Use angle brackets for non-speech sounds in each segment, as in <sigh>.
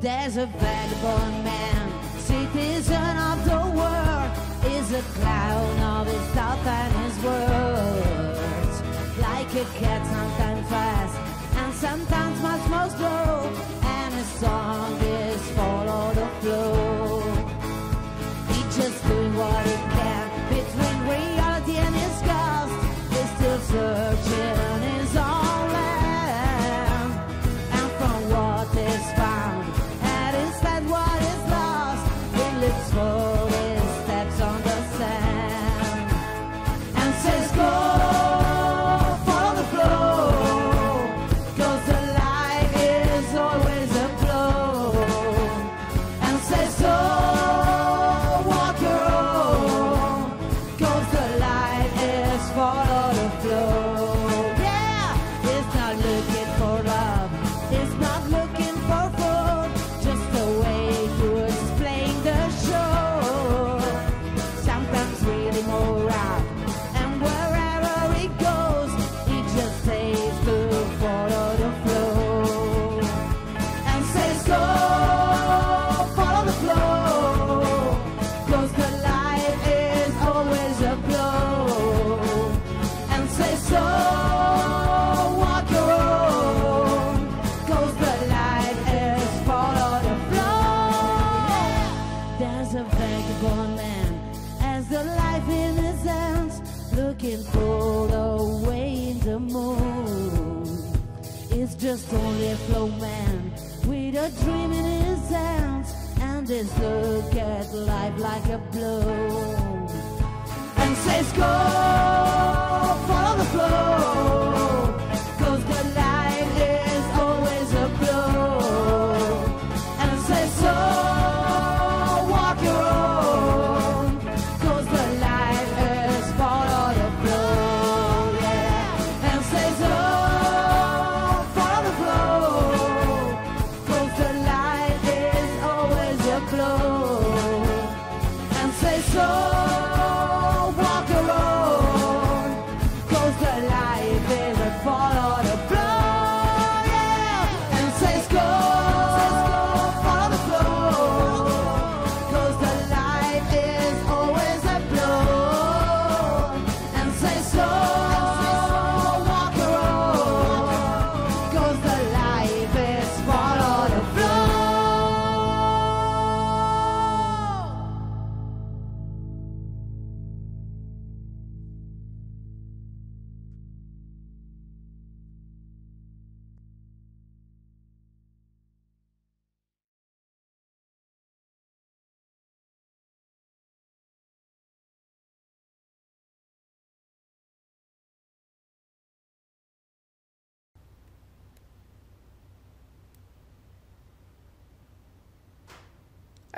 There's a vagabond man, citizen of the world, is a clown of his thoughts and his words. Like a cat, sometimes fast and sometimes much more slow, and his song is follow the flow. His look at life like a blow. And says, Go, follow the flow,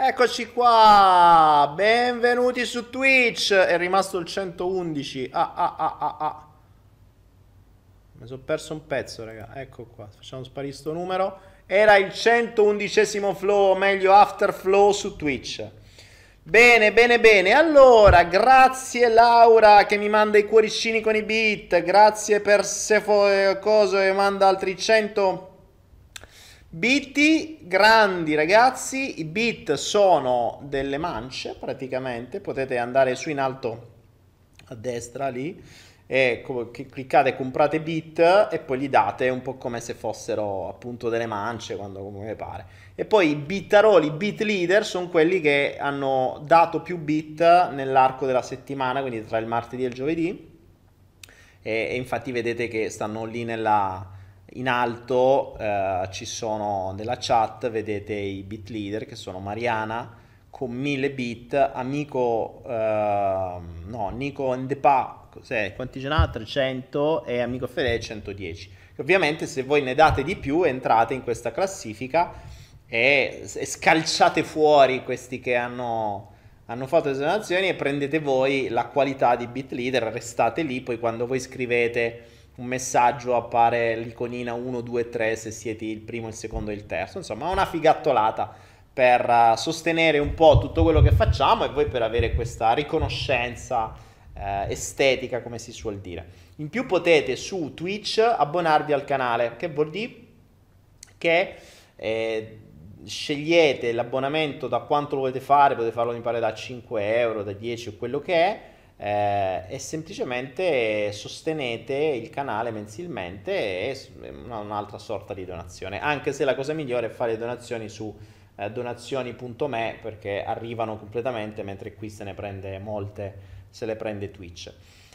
Eccoci qua, benvenuti su Twitch. È rimasto il 111. Ah, ah, ah, ah, ah. Mi sono perso un pezzo, raga. Ecco qua, facciamo sparire sto numero. Era il 111 flow, o meglio after flow su Twitch. Bene, bene, bene. Allora, grazie Laura che mi manda i cuoricini con i beat. Grazie per Sefo e coso e manda altri 100 Beat grandi ragazzi, i beat sono delle mance praticamente, potete andare su in alto a destra lì e cliccate comprate beat e poi gli date un po' come se fossero appunto delle mance quando come pare. E poi i beataroli, i beat leader sono quelli che hanno dato più beat nell'arco della settimana, quindi tra il martedì e il giovedì. E, e infatti vedete che stanno lì nella, in alto, eh, ci sono nella chat, vedete i beat leader che sono Mariana con 1000 bit, amico, ehm, no, Nico Ndepa, cos'è? Quanti ce n'ha? 300 e amico Fede 110. Ovviamente se voi ne date di più entrate in questa classifica e, e scalciate fuori questi che hanno, hanno fatto le donazioni e prendete voi la qualità di bit leader, restate lì, poi quando voi scrivete un messaggio appare l'iconina 1, 2, 3 se siete il primo, il secondo e il terzo, insomma una figattolata per uh, sostenere un po' tutto quello che facciamo e voi per avere questa riconoscenza uh, estetica, come si suol dire. In più potete su Twitch abbonarvi al canale, che vuol dire che eh, scegliete l'abbonamento da quanto lo volete fare, potete farlo mi pare da 5 euro, da 10 o quello che è, eh, e semplicemente sostenete il canale mensilmente e una, un'altra sorta di donazione, anche se la cosa migliore è fare donazioni su eh, donazioni.me perché arrivano completamente, mentre qui se ne prende molte, se le prende Twitch.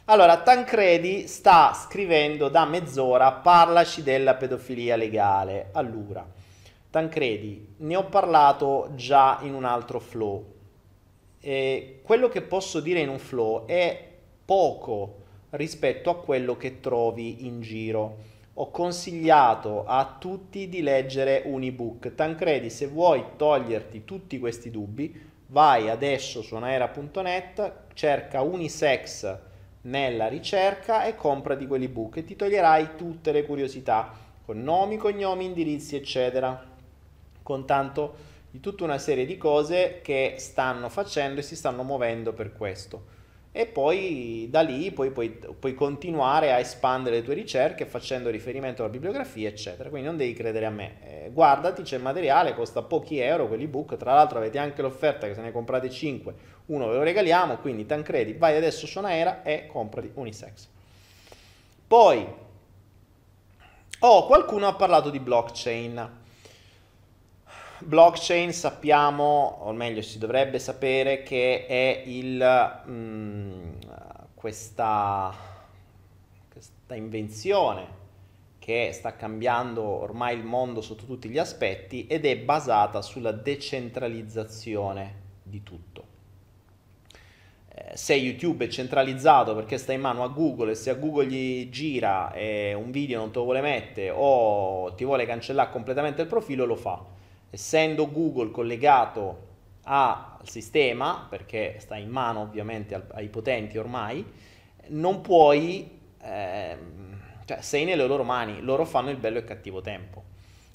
Allora, Tancredi sta scrivendo da mezz'ora, parlaci della pedofilia legale. Allora, Tancredi, ne ho parlato già in un altro flow. E quello che posso dire in un flow è poco rispetto a quello che trovi in giro. Ho consigliato a tutti di leggere un ebook. Tancredi, se vuoi toglierti tutti questi dubbi, vai adesso su anaera.net, cerca unisex nella ricerca e compra di quell'ebook e ti toglierai tutte le curiosità con nomi, cognomi, indirizzi, eccetera, con tanto di tutta una serie di cose che stanno facendo e si stanno muovendo per questo. E poi da lì puoi, puoi, puoi continuare a espandere le tue ricerche facendo riferimento alla bibliografia, eccetera. Quindi non devi credere a me. Eh, guardati, c'è il materiale, costa pochi euro quell'ebook. Tra l'altro avete anche l'offerta che se ne comprate 5 uno ve lo regaliamo, quindi Tancredi, vai adesso su Naera e comprati Unisex. Poi, oh, qualcuno ha parlato di blockchain. Blockchain sappiamo, o meglio si dovrebbe sapere, che è il, mh, mm, questa, questa invenzione che sta cambiando ormai il mondo sotto tutti gli aspetti ed è basata sulla decentralizzazione di tutto. Eh, se YouTube è centralizzato perché sta in mano a Google e se a Google gli gira e un video non te lo vuole mettere o ti vuole cancellare completamente il profilo, lo fa. Essendo Google collegato al sistema, perché sta in mano ovviamente ai potenti ormai, non puoi, eh, cioè sei nelle loro mani, loro fanno il bello e cattivo tempo.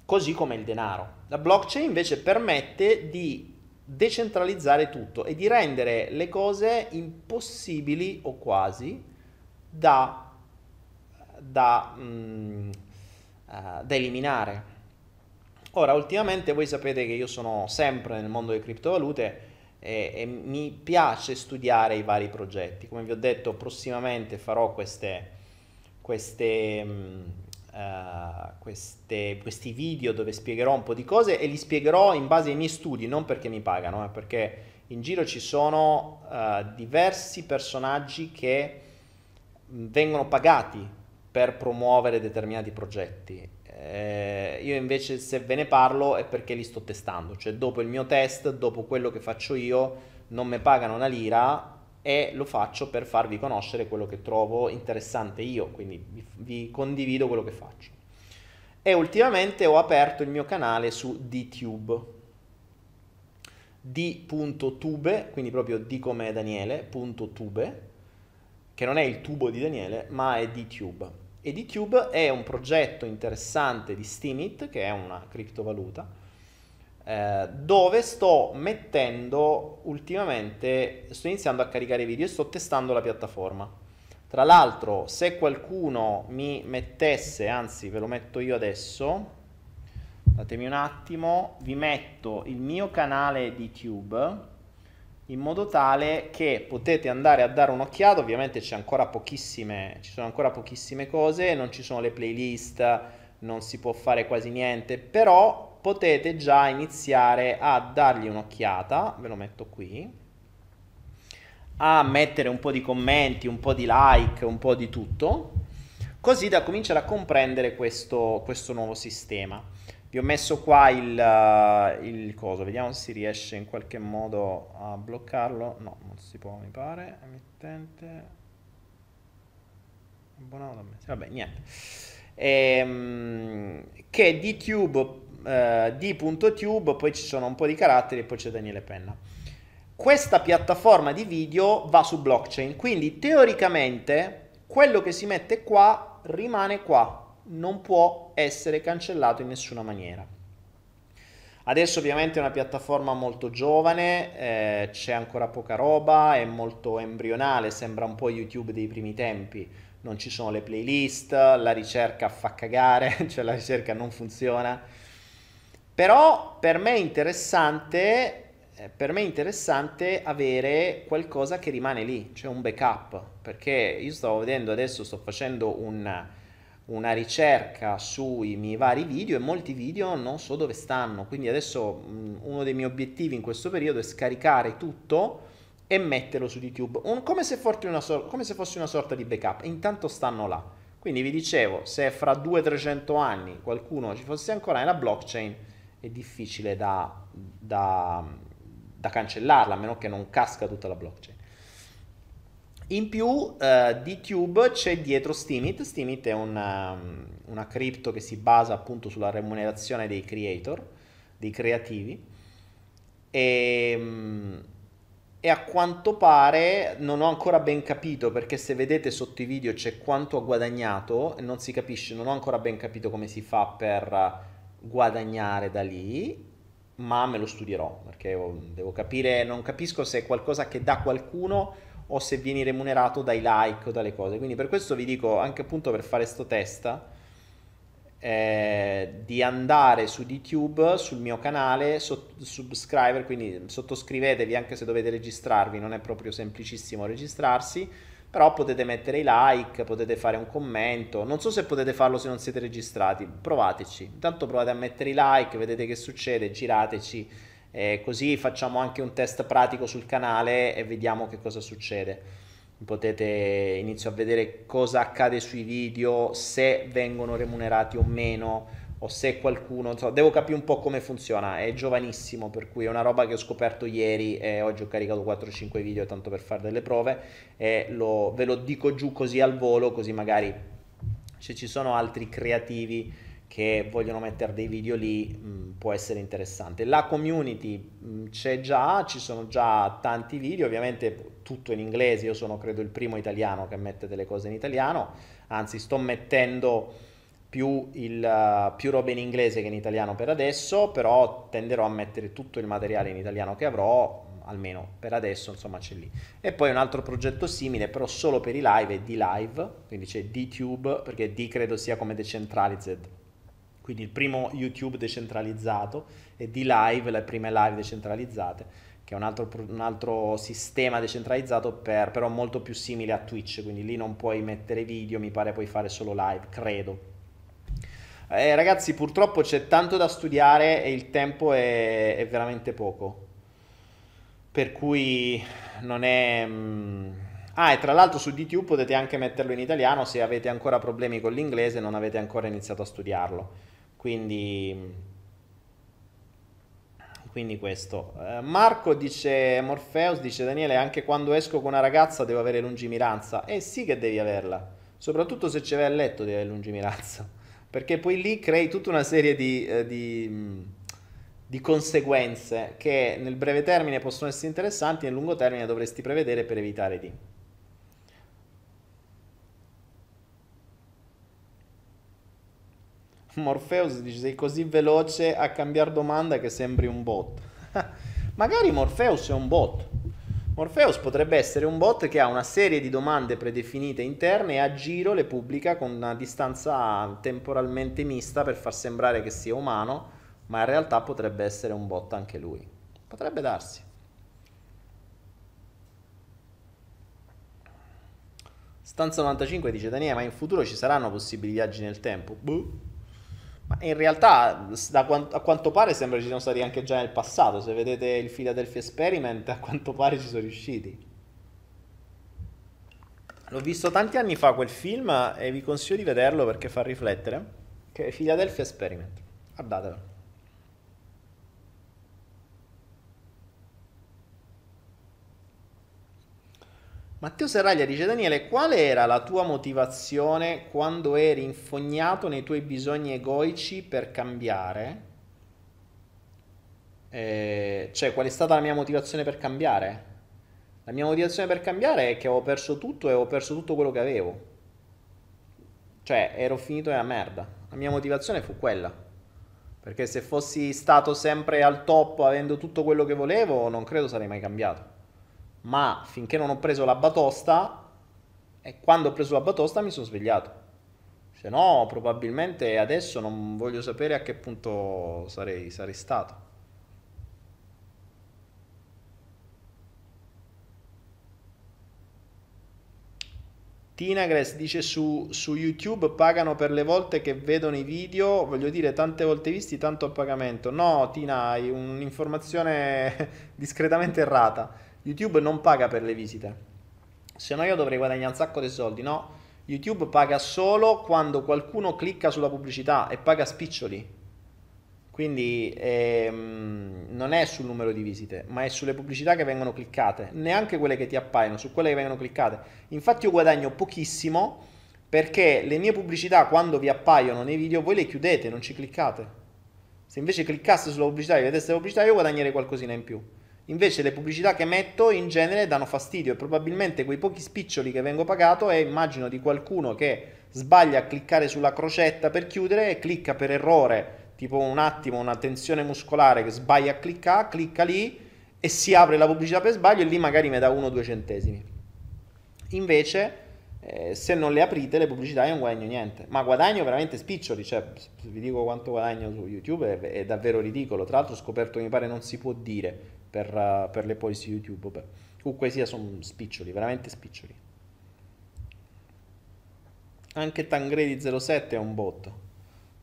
Così come il denaro. La blockchain invece permette di decentralizzare tutto e di rendere le cose impossibili o quasi da, da, mm, uh, da eliminare. Ora, ultimamente voi sapete che io sono sempre nel mondo delle criptovalute e, e, mi piace studiare i vari progetti. Come vi ho detto, prossimamente farò queste, queste uh, queste, questi video dove spiegherò un po' di cose e li spiegherò in base ai miei studi, non perché mi pagano, eh, perché in giro ci sono uh, diversi personaggi che vengono pagati per promuovere determinati progetti. Eh, io invece se ve ne parlo è perché li sto testando, cioè dopo il mio test, dopo quello che faccio io, non mi pagano una lira, e lo faccio per farvi conoscere quello che trovo interessante io, quindi vi, vi condivido quello che faccio. E ultimamente ho aperto il mio canale su DTube, d.tube, quindi proprio d come Daniele, che non è il tubo di Daniele, ma è DTube. E DTube è un progetto interessante di Steemit, che è una criptovaluta, eh, dove sto mettendo ultimamente, sto iniziando a caricare video e sto testando la piattaforma. Tra l'altro, se qualcuno mi mettesse, anzi ve lo metto io adesso, datemi un attimo, vi metto il mio canale di YouTube in modo tale che potete andare a dare un'occhiata, ovviamente c'è ancora pochissime, ci sono ancora pochissime cose, non ci sono le playlist, non si può fare quasi niente, però potete già iniziare a dargli un'occhiata, ve lo metto qui, a mettere un po' di commenti, un po' di like, un po' di tutto, così da cominciare a comprendere questo, questo nuovo sistema. Vi ho messo qua il, uh, il coso, vediamo se si riesce in qualche modo a bloccarlo. No, non si può, mi pare. Emittente. Abbonato da me. Vabbè, niente. Ehm, che di Tube eh, d.tube, poi ci sono un po' di caratteri e poi c'è Daniele Penna. Questa piattaforma di video va su blockchain, quindi teoricamente quello che si mette qua rimane qua, non può essere cancellato in nessuna maniera. Adesso ovviamente è una piattaforma molto giovane, eh, c'è ancora poca roba, è molto embrionale, sembra un po' YouTube dei primi tempi, non ci sono le playlist, la ricerca fa cagare, <laughs> cioè la ricerca non funziona. Però per me interessante eh, per me è interessante avere qualcosa che rimane lì, cioè un backup, perché io stavo vedendo adesso, sto facendo un, una ricerca sui miei vari video e molti video non so dove stanno, quindi adesso uno dei miei obiettivi in questo periodo è scaricare tutto e metterlo su YouTube, un, come, se una, come se fosse una sorta di backup, intanto stanno là. Quindi vi dicevo, se fra 200-300 anni qualcuno ci fosse ancora nella blockchain, è difficile da, da da cancellarla, a meno che non casca tutta la blockchain. In più eh, di Tube c'è dietro Steemit, Steemit è una, una cripto che si basa appunto sulla remunerazione dei creator, dei creativi, e, ehm, e a quanto pare non ho ancora ben capito perché se vedete sotto i video c'è quanto ha guadagnato e non si capisce, non ho ancora ben capito come si fa per guadagnare da lì ma me lo studierò perché devo capire, non capisco se è qualcosa che dà qualcuno o se vieni remunerato dai like o dalle cose. Quindi per questo vi dico anche appunto per fare sto test eh, di andare su YouTube, sul mio canale, so- subscriber, quindi sottoscrivetevi anche se dovete registrarvi, non è proprio semplicissimo registrarsi però potete mettere i like, potete fare un commento, non so se potete farlo se non siete registrati, provateci, intanto provate a mettere i like, vedete che succede, girateci, eh, così facciamo anche un test pratico sul canale e vediamo che cosa succede. Potete iniziare a vedere cosa accade sui video, se vengono remunerati o meno, o se qualcuno, so, devo capire un po' come funziona, è giovanissimo, per cui è una roba che ho scoperto ieri e oggi ho caricato 4-5 video tanto per fare delle prove e lo, ve lo dico giù così al volo, così magari se ci sono altri creativi che vogliono mettere dei video lì mh, può essere interessante. La community mh, c'è già, ci sono già tanti video, ovviamente tutto in inglese, io sono credo il primo italiano che mette delle cose in italiano, anzi sto mettendo più, il, più roba in inglese che in italiano per adesso, però tenderò a mettere tutto il materiale in italiano che avrò, almeno per adesso, insomma c'è lì. E poi un altro progetto simile, però solo per i live, è D-Live, quindi c'è D-Tube, perché D credo sia come decentralized, quindi il primo YouTube decentralizzato, e D-Live, le prime live decentralizzate che è un altro, un altro, sistema decentralizzato per, però molto più simile a Twitch, quindi lì non puoi mettere video, mi pare puoi fare solo live, credo. Eh, ragazzi, purtroppo c'è tanto da studiare e il tempo è, è veramente poco. Per cui non è... Mm... Ah, e tra l'altro su DTU potete anche metterlo in italiano se avete ancora problemi con l'inglese e non avete ancora iniziato a studiarlo. Quindi... Quindi questo. Eh, Marco dice, Morpheus dice, Daniele, anche quando esco con una ragazza devo avere lungimiranza. Eh sì che devi averla. Soprattutto se ci vai a letto devi avere lungimiranza <laughs> perché poi lì crei tutta una serie di, eh, di, di, conseguenze che nel breve termine possono essere interessanti, nel lungo termine dovresti prevedere per evitare di. <laughs> Morpheus dice sei così veloce a cambiare domanda che sembri un bot. <laughs> Magari Morpheus è un bot. Morpheus potrebbe essere un bot che ha una serie di domande predefinite interne e a giro le pubblica con una distanza temporalmente mista per far sembrare che sia umano, ma in realtà potrebbe essere un bot anche lui. Potrebbe darsi. Stanza 95 dice Daniele, ma in futuro ci saranno possibili viaggi nel tempo? Buh. Ma in realtà, quanto, a quanto pare, sembra ci siano stati anche già nel passato. Se vedete il Philadelphia Experiment, a quanto pare ci sono riusciti. L'ho visto tanti anni fa quel film e vi consiglio di vederlo perché fa riflettere. Che è Philadelphia Experiment. Guardatelo. Matteo Serraglia dice Daniele, qual era la tua motivazione quando eri infognato nei tuoi bisogni egoici per cambiare? Eh, cioè, qual è stata la mia motivazione per cambiare? La mia motivazione per cambiare è che avevo perso tutto e avevo perso tutto quello che avevo. Cioè, ero finito nella merda. La mia motivazione fu quella. Perché se fossi stato sempre al top avendo tutto quello che volevo, non credo sarei mai cambiato ma finché non ho preso la batosta, e quando ho preso la batosta mi sono svegliato. Se no, probabilmente adesso non voglio sapere a che punto sarei, sarei stato. Tinagres dice su, su, YouTube pagano per le volte che vedono i video, voglio dire tante volte visti, tanto a pagamento. No, Tina, hai un'informazione <laughs> discretamente errata. YouTube non paga per le visite. Se no io dovrei guadagnare un sacco di soldi, no? YouTube paga solo quando qualcuno clicca sulla pubblicità e paga spiccioli. Quindi ehm, non è sul numero di visite, ma è sulle pubblicità che vengono cliccate, neanche quelle che ti appaiono, su quelle che vengono cliccate. Infatti io guadagno pochissimo perché le mie pubblicità quando vi appaiono nei video voi le chiudete, non ci cliccate. Se invece cliccaste sulla pubblicità e vedeste la pubblicità io guadagnerei qualcosina in più. Invece le pubblicità che metto in genere danno fastidio. E probabilmente quei pochi spiccioli che vengo pagato è immagino di qualcuno che sbaglia a cliccare sulla crocetta per chiudere e clicca per errore tipo un attimo, una tensione muscolare che sbaglia a cliccare, clicca lì e si apre la pubblicità per sbaglio e lì magari mi dà 1-2 centesimi. Invece, eh, se non le aprite le pubblicità io non guadagno niente, ma guadagno veramente spiccioli, cioè vi dico quanto guadagno su YouTube è, è davvero ridicolo, tra l'altro ho scoperto che mi pare non si può dire per, uh, per le policy YouTube, Beh, comunque sia sono spiccioli, veramente spiccioli. Anche Tangredi 07 è un bot.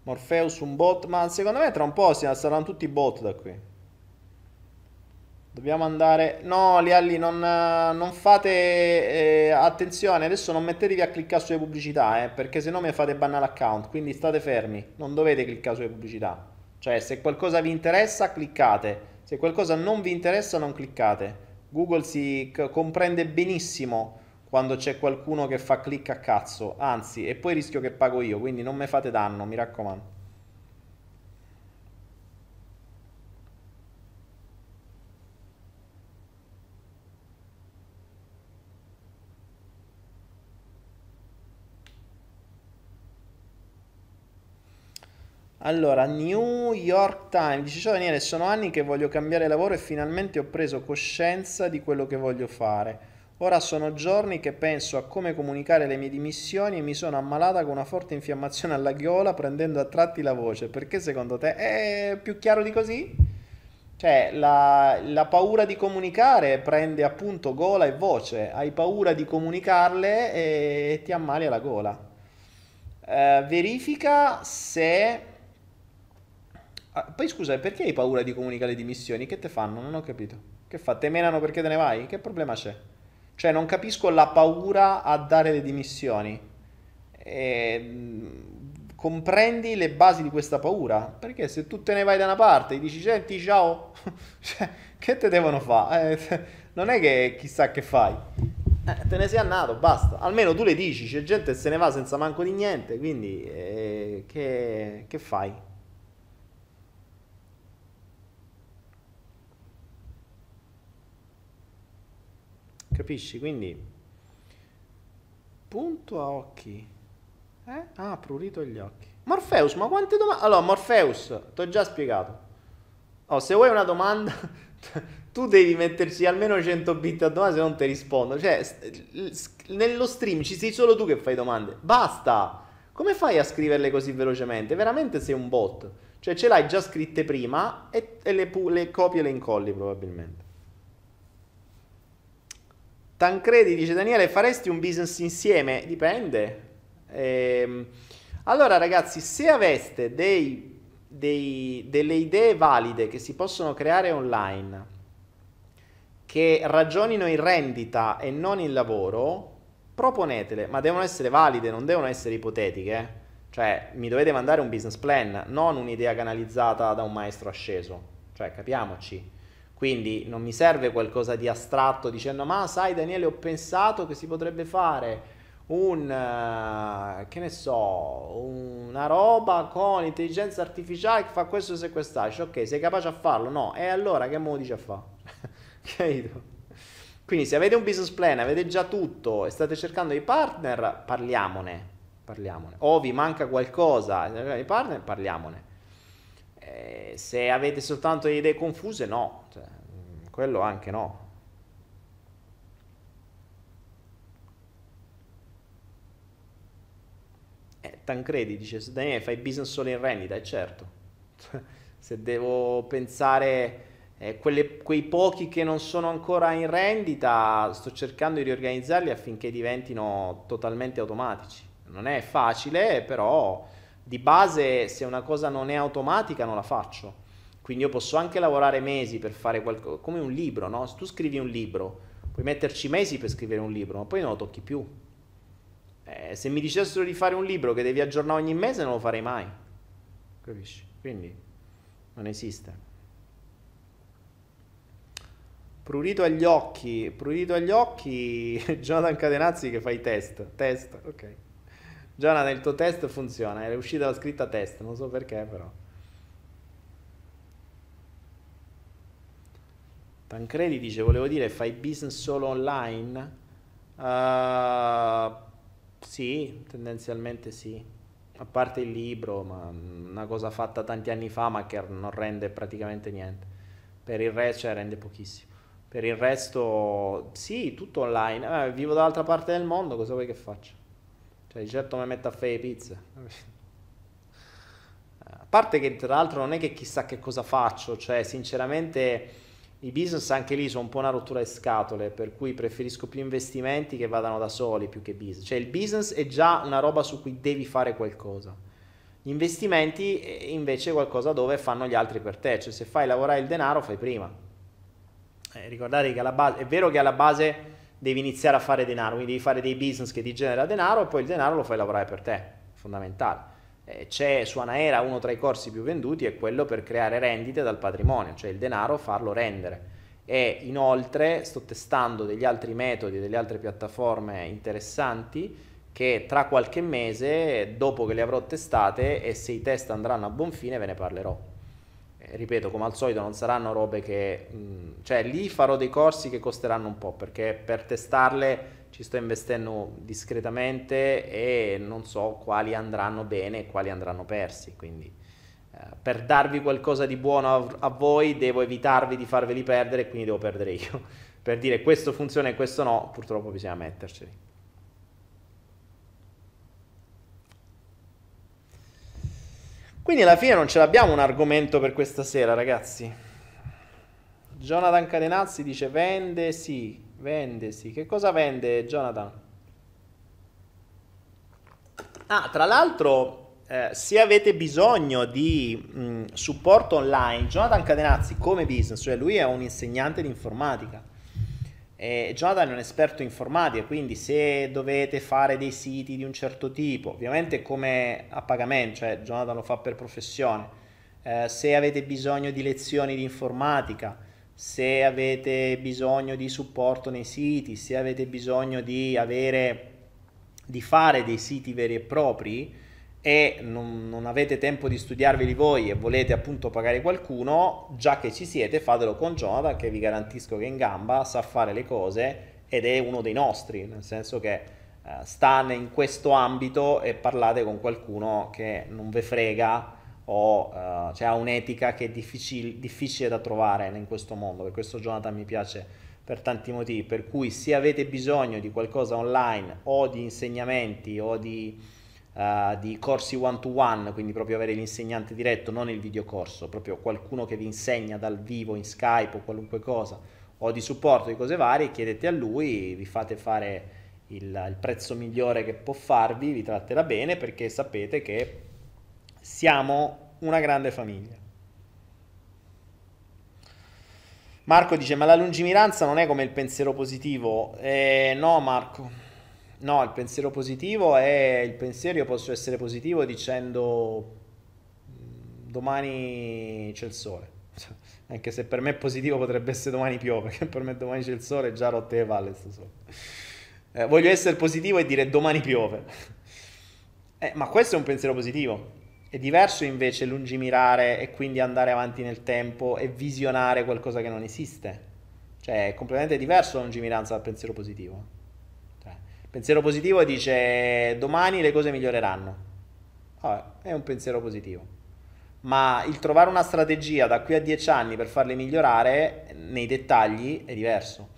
Morpheus un bot, ma secondo me tra un po' saranno tutti bot da qui. Dobbiamo andare... No, Lialli, non, non fate... Eh, attenzione, adesso non mettetevi a cliccare sulle pubblicità, eh, perché se no mi fate bannare l'account, quindi state fermi, non dovete cliccare sulle pubblicità. Cioè, se qualcosa vi interessa, cliccate. Se qualcosa non vi interessa, non cliccate. Google si comprende benissimo quando c'è qualcuno che fa clic a cazzo, anzi, e poi rischio che pago io, quindi non mi fate danno, mi raccomando. Allora, New York Times dice: Ciao Daniele, sono anni che voglio cambiare lavoro e finalmente ho preso coscienza di quello che voglio fare. Ora sono giorni che penso a come comunicare le mie dimissioni e mi sono ammalata con una forte infiammazione alla ghiola prendendo a tratti la voce. Perché secondo te è più chiaro di così? Cioè, la, la paura di comunicare prende appunto gola e voce. Hai paura di comunicarle e ti ammali alla gola. Uh, verifica se... Ah, poi scusa, perché hai paura di comunicare le dimissioni? Che te fanno? Non ho capito. Che fa? Te menano perché te ne vai? Che problema c'è? Cioè non capisco la paura a dare le dimissioni. E, comprendi le basi di questa paura? Perché se tu te ne vai da una parte e dici senti ciao, <laughs> cioè, che te devono fare? Eh, non è che chissà che fai. Eh, te ne sei andato, basta. Almeno tu le dici, c'è gente che se ne va senza manco di niente, quindi eh, che, che fai? Capisci? Quindi punto a occhi. Eh? Ah, prurito gli occhi. Morpheus, ma quante domande? Allora, Morpheus, ti ho già spiegato. Oh, se vuoi una domanda, <laughs> tu devi metterci almeno 100 bit a domanda, se non ti rispondo. Cioè, nello stream ci sei solo tu che fai domande. Basta! Come fai a scriverle così velocemente? Veramente sei un bot. Cioè, ce l'hai già scritte prima e, e le, le copie e le incolli probabilmente. Tancredi dice Daniele faresti un business insieme? Dipende. Ehm, allora ragazzi se aveste dei, dei, delle idee valide che si possono creare online che ragionino in rendita e non in lavoro proponetele ma devono essere valide non devono essere ipotetiche cioè mi dovete mandare un business plan non un'idea canalizzata da un maestro asceso cioè capiamoci quindi non mi serve qualcosa di astratto dicendo ma sai Daniele ho pensato che si potrebbe fare un, uh, che ne so, una roba con intelligenza artificiale che fa questo e quest'altro. Ok, sei capace a farlo? No. E allora che mo dici a? <laughs> Capito? Quindi se avete un business plan, avete già tutto e state cercando dei partner, parliamone. Parliamone. O vi manca qualcosa, i partner, parliamone. Eh, se avete soltanto idee confuse, no, cioè, mm, quello anche no. Eh, Tancredi dice, Daniele fai business solo in rendita, è certo. <laughs> Se devo pensare eh, quelle, quei pochi che non sono ancora in rendita, sto cercando di riorganizzarli affinché diventino totalmente automatici. Non è facile, però di base se una cosa non è automatica non la faccio. Quindi io posso anche lavorare mesi per fare qualcosa, come un libro, no? Se tu scrivi un libro, puoi metterci mesi per scrivere un libro, ma poi non lo tocchi più. Eh, se mi dicessero di fare un libro che devi aggiornare ogni mese, non lo farei mai. Capisci? Quindi non esiste. Prurito agli occhi, prurito agli occhi, <laughs> Jonathan Cadenazzi che fa i test. Test, ok. Jonathan, il tuo test funziona, è uscita la scritta test, non so perché però. Tancredi dice, volevo dire, fai business solo online? Uh, sì, tendenzialmente sì. A parte il libro, ma una cosa fatta tanti anni fa, ma che non rende praticamente niente. Per il resto, cioè, rende pochissimo. Per il resto, sì, tutto online. Eh, vivo dall'altra parte del mondo, cosa vuoi che faccia? Cioè, di certo mi metto a fare pizza. A parte che, tra l'altro, non è che chissà che cosa faccio, cioè, sinceramente, i business anche lì sono un po' una rottura di scatole, per cui preferisco più investimenti che vadano da soli più che business. Cioè, il business è già una roba su cui devi fare qualcosa. Gli investimenti, eh, invece, è qualcosa dove fanno gli altri per te. Cioè, se fai lavorare il denaro, fai prima eh, ricordate che alla base, è vero che alla base devi iniziare a fare denaro, quindi devi fare dei business che ti genera denaro e poi il denaro lo fai lavorare per te, fondamentale. Eh, c'è su Anaera uno tra i corsi più venduti, è quello per creare rendite dal patrimonio, cioè il denaro farlo rendere. E inoltre sto testando degli altri metodi, delle altre piattaforme interessanti che tra qualche mese, dopo che le avrò testate e se i test andranno a buon fine, ve ne parlerò ripeto, come al solito non saranno robe che... Mh, cioè lì farò dei corsi che costeranno un po' perché per testarle ci sto investendo discretamente e non so quali andranno bene e quali andranno persi, quindi eh, per darvi qualcosa di buono a, a, voi devo evitarvi di farveli perdere e quindi devo perdere io. <laughs> per dire questo funziona e questo no, purtroppo bisogna metterceli. Quindi alla fine non ce l'abbiamo un argomento per questa sera, ragazzi. Jonathan Cadenazzi dice vende sì, vende sì. Che cosa vende Jonathan? Ah, tra l'altro, eh, se avete bisogno di mh, supporto online, Jonathan Cadenazzi come business, cioè lui è un insegnante di informatica e Jonathan è un esperto in informatica, quindi se dovete fare dei siti di un certo tipo, ovviamente come a pagamento, cioè Jonathan lo fa per professione, eh, se avete bisogno di lezioni di informatica, se avete bisogno di supporto nei siti, se avete bisogno di avere di fare dei siti veri e propri, e non, non, avete tempo di studiarveli voi e volete appunto pagare qualcuno, già che ci siete, fatelo con Jonathan che vi garantisco che in gamba sa fare le cose ed è uno dei nostri, nel senso che eh, sta in questo ambito e parlate con qualcuno che non ve frega o uh, cioè ha un'etica che è difficile, difficile da trovare in questo mondo. Per questo Jonathan mi piace per tanti motivi, per cui se avete bisogno di qualcosa online o di insegnamenti o di uh, di corsi one to one, quindi proprio avere l'insegnante diretto, non il videocorso, proprio qualcuno che vi insegna dal vivo in Skype o qualunque cosa, o di supporto di cose varie, chiedete a lui, vi fate fare il, il prezzo migliore che può farvi, vi tratterà bene perché sapete che siamo una grande famiglia. Marco dice: Ma la lungimiranza non è come il pensiero positivo? Eh, no, Marco, No, il pensiero positivo è il pensiero, io posso essere positivo dicendo mm, domani c'è il sole. <laughs> Anche se per me positivo potrebbe essere domani piove, perché per me domani c'è il sole, già rotte le palle sto sole. Eh, voglio essere positivo e dire domani piove. <laughs> Eh, ma questo è un pensiero positivo. È diverso invece lungimirare e quindi andare avanti nel tempo e visionare qualcosa che non esiste. Cioè è completamente diverso la lungimiranza dal pensiero positivo. Pensiero positivo dice domani le cose miglioreranno. Vabbè, è un pensiero positivo. Ma il trovare una strategia da qui a dieci anni per farle migliorare nei dettagli è diverso.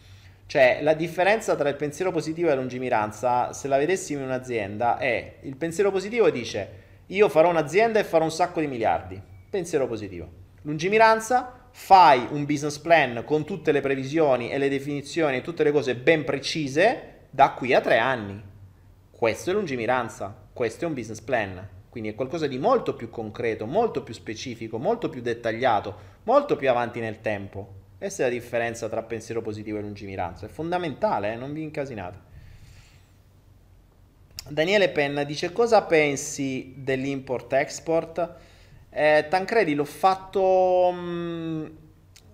Cioè, la differenza tra il pensiero positivo e la lungimiranza, se la vedessimo in un'azienda, è il pensiero positivo dice io farò un'azienda e farò un sacco di miliardi. Pensiero positivo. Lungimiranza, fai un business plan con tutte le previsioni e le definizioni e tutte le cose ben precise da qui a tre anni. Questo è lungimiranza, questo è un business plan. Quindi è qualcosa di molto più concreto, molto più specifico, molto più dettagliato, molto più avanti nel tempo. Questa è la differenza tra pensiero positivo e lungimiranza. È fondamentale, eh? non vi incasinate. Daniele Penna dice cosa pensi dell'import-export? Eh, Tancredi l'ho fatto, mh, mm,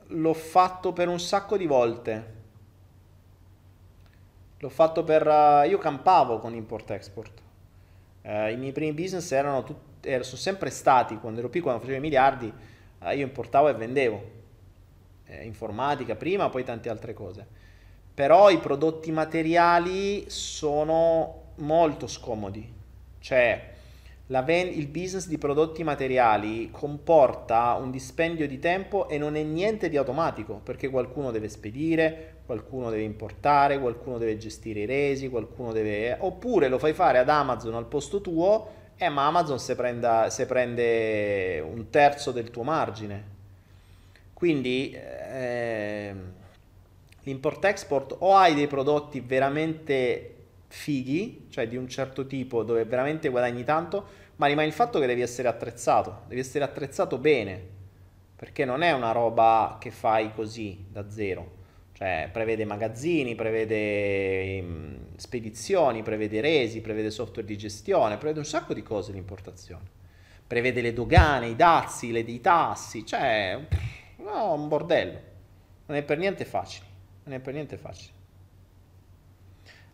l'ho fatto per un sacco di volte. L'ho fatto per... Uh, io campavo con import-export. Uh, I miei primi business erano, tut- erano sono sempre stati, quando ero piccolo, quando facevo i miliardi, uh, io importavo e vendevo eh, informatica prima, poi tante altre cose. Però i prodotti materiali sono molto scomodi. Cioè, ven- il business di prodotti materiali comporta un dispendio di tempo e non è niente di automatico, perché qualcuno deve spedire, qualcuno deve importare, qualcuno deve gestire i resi, qualcuno deve... oppure lo fai fare ad Amazon al posto tuo, eh, ma Amazon se, prenda, se prende un terzo del tuo margine. Quindi eh, l'import-export o hai dei prodotti veramente fighi, cioè di un certo tipo dove veramente guadagni tanto, ma rimane il fatto che devi essere attrezzato, devi essere attrezzato bene, perché non è una roba che fai così da zero. Cioè, prevede magazzini, prevede um, spedizioni, prevede resi, prevede software di gestione, prevede un sacco di cose l'importazione. Prevede le dogane, i dazi, le, i tassi, cioè No, un bordello. Non è per niente facile. Non è per niente facile.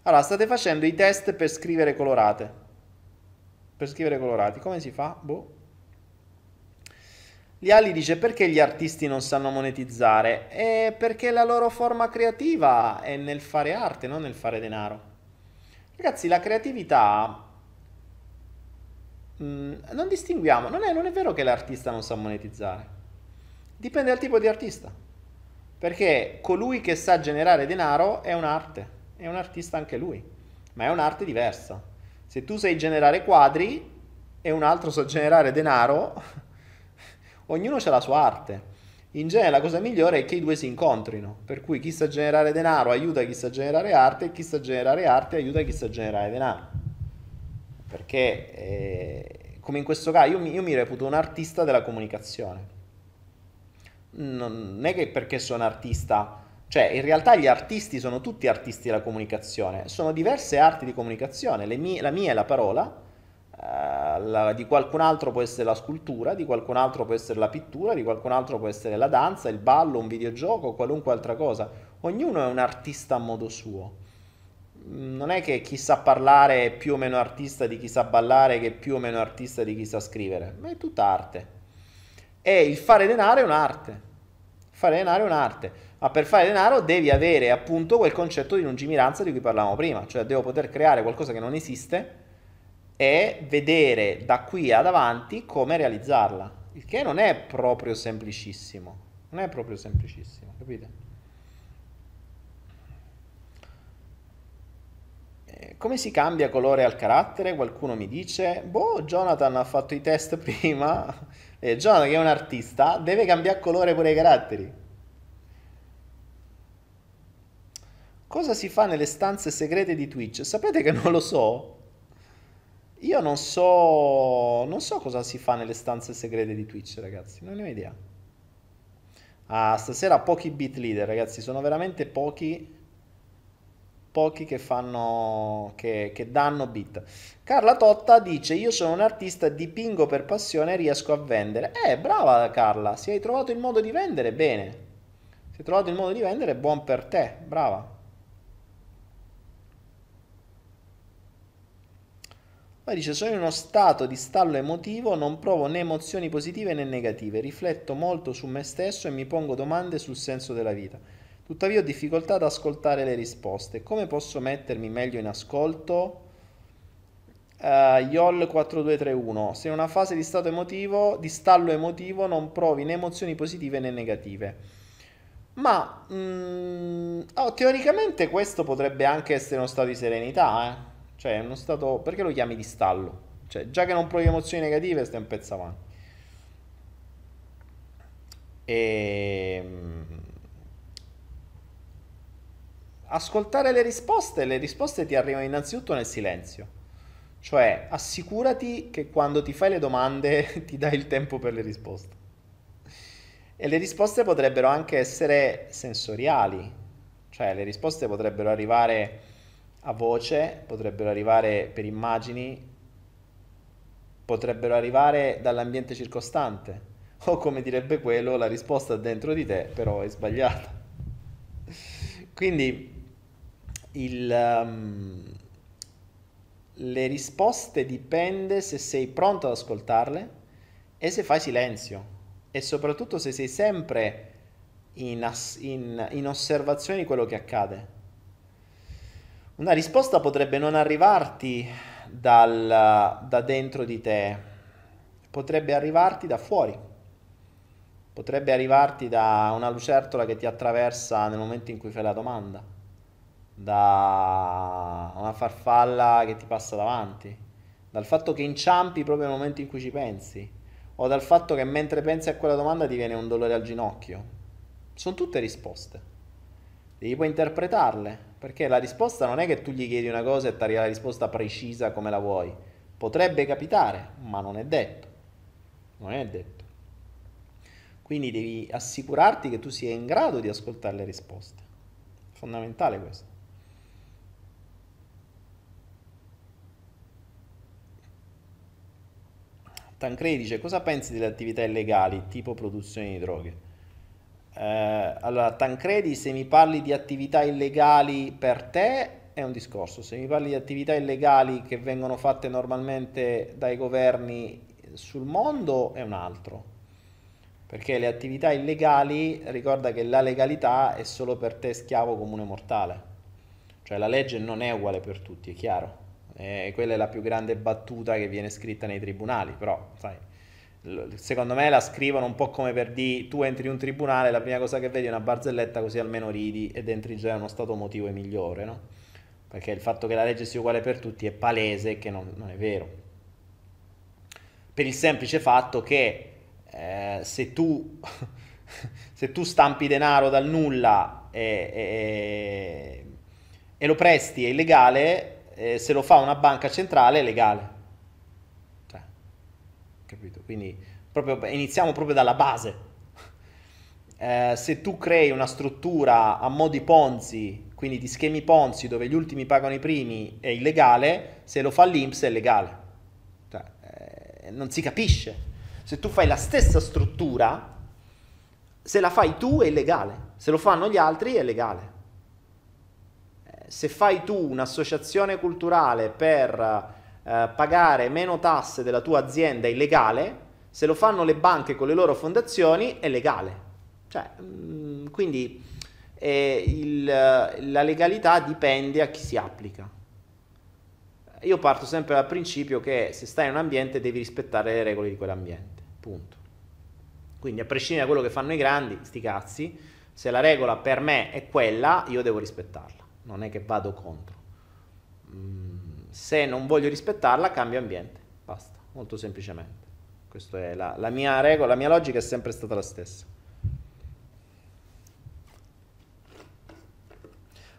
Allora, state facendo i test per scrivere colorate. Per scrivere colorati. Come si fa? Boh. Liali dice perché gli artisti non sanno monetizzare? È perché la loro forma creativa è nel fare arte, non nel fare denaro. Ragazzi, la creatività... Mh, mm, non distinguiamo. Non è, non è vero che l'artista non sa monetizzare. Dipende dal tipo di artista. Perché colui che sa generare denaro è un'arte, è un artista anche lui, ma è un'arte diversa. Se tu sai generare quadri e un altro sa generare denaro, ognuno ha la sua arte. In genere la cosa migliore è che i due si incontrino, per cui chi sa generare denaro aiuta chi sa generare arte e chi sa generare arte aiuta chi sa generare denaro. Perché, eh, come in questo caso, io mi, io mi reputo un artista della comunicazione non è che perché sono artista, cioè in realtà gli artisti sono tutti artisti della comunicazione, sono diverse arti di comunicazione, mie, la mia è la parola, la, di qualcun altro può essere la scultura, di qualcun altro può essere la pittura, di qualcun altro può essere la danza, il ballo, un videogioco, qualunque altra cosa. Ognuno è un artista a modo suo. Non è che chi sa parlare è più o meno artista di chi sa ballare, che è più o meno artista di chi sa scrivere, ma è tutta arte. E il fare denaro è un'arte. Fare denaro è un'arte. Ma per fare denaro devi avere appunto quel concetto di lungimiranza di cui parlavamo prima, cioè devo poter creare qualcosa che non esiste e vedere da qui ad avanti come realizzarla. Il che non è proprio semplicissimo. Non è proprio semplicissimo, capite? Eh, come si cambia colore al carattere? Qualcuno mi dice, boh, Jonathan ha fatto i test <laughs> prima eh, Jonathan, che è un artista, deve cambiare colore pure i caratteri. Cosa si fa nelle stanze segrete di Twitch? Sapete che non lo so? Io non so, non so cosa si fa nelle stanze segrete di Twitch, ragazzi, non ne ho idea. Ah, stasera pochi beat leader, ragazzi, sono veramente pochi pochi che fanno che, che, danno beat. Carla Totta dice: Io sono un artista, dipingo per passione e riesco a vendere. Eh, brava Carla, se hai trovato il modo di vendere, bene. Se hai trovato il modo di vendere, buon per te, brava. Poi dice: Sono in uno stato di stallo emotivo, non provo né emozioni positive né negative. Rifletto molto su me stesso e mi pongo domande sul senso della vita. Tuttavia ho difficoltà ad ascoltare le risposte. Come posso mettermi meglio in ascolto? Uh, YOL 4231. Se in una fase di, stato emotivo, di stallo emotivo non provi né emozioni positive né negative. Ma mm, oh, teoricamente questo potrebbe anche essere uno stato di serenità, eh? Cioè, uno stato... Perché lo chiami di stallo? Cioè, già che non provi emozioni negative, stai un pezzo avanti. E... Ehm, ascoltare le risposte, le risposte ti arrivano innanzitutto nel silenzio. Cioè, assicurati che quando ti fai le domande <laughs> ti dai il tempo per le risposte. E le risposte potrebbero anche essere sensoriali, cioè le risposte potrebbero arrivare a voce, potrebbero arrivare per immagini, potrebbero arrivare dall'ambiente circostante. <laughs> O come direbbe quello, la risposta dentro di te però è sbagliata. <laughs> Quindi il, um, le risposte dipende se sei pronto ad ascoltarle e se fai silenzio e soprattutto se sei sempre in, in, in osservazione di quello che accade. Una risposta potrebbe non arrivarti dal, da dentro di te, potrebbe arrivarti da fuori, potrebbe arrivarti da una lucertola che ti attraversa nel momento in cui fai la domanda, da una farfalla che ti passa davanti, dal fatto che inciampi proprio nel momento in cui ci pensi o dal fatto che mentre pensi a quella domanda ti viene un dolore al ginocchio. Sono tutte risposte. Devi poi interpretarle, perché la risposta non è che tu gli chiedi una cosa e ti arriva la risposta precisa come la vuoi. Potrebbe capitare, ma non è detto. Non è detto. Quindi devi assicurarti che tu sia in grado di ascoltare le risposte. Fondamentale questo. Tancredi dice cosa pensi delle attività illegali tipo produzione di droghe? Eh, allora, Tancredi, se mi parli di attività illegali per te è un discorso, se mi parli di attività illegali che vengono fatte normalmente dai governi sul mondo è un altro. Perché le attività illegali, ricorda che la legalità è solo per te schiavo comune mortale. Cioè la legge non è uguale per tutti, è chiaro. E quella è la più grande battuta che viene scritta nei tribunali, però sai, secondo me la scrivono un po' come per dire tu entri in un tribunale, la prima cosa che vedi è una barzelletta così almeno ridi ed entri già in uno stato motivo migliore, no? Perché il fatto che la legge sia uguale per tutti è palese che non, non è vero. Per il semplice fatto che eh, se, tu, <laughs> se tu stampi denaro dal nulla e, e, e lo presti è illegale, eh, se lo fa una banca centrale è legale. Capito? Quindi proprio, iniziamo proprio dalla base. <laughs> Eh, se tu crei una struttura a mo' di Ponzi, quindi di schemi Ponzi dove gli ultimi pagano i primi, è illegale, se lo fa l'Inps è legale. Cioè, eh, non si capisce. Se tu fai la stessa struttura, se la fai tu è illegale, se lo fanno gli altri è legale se fai tu un'associazione culturale per eh, pagare meno tasse della tua azienda illegale, se lo fanno le banche con le loro fondazioni è legale. Cioè, mh, mm, quindi eh, il, la legalità dipende a chi si applica. Io parto sempre dal principio che se stai in un ambiente devi rispettare le regole di quell'ambiente, punto. Quindi a prescindere da quello che fanno i grandi, sti cazzi, se la regola per me è quella, io devo rispettarla non è che vado contro. Mm, se non voglio rispettarla, cambio ambiente, basta, molto semplicemente. Questa è la, la mia regola, la mia logica è sempre stata la stessa.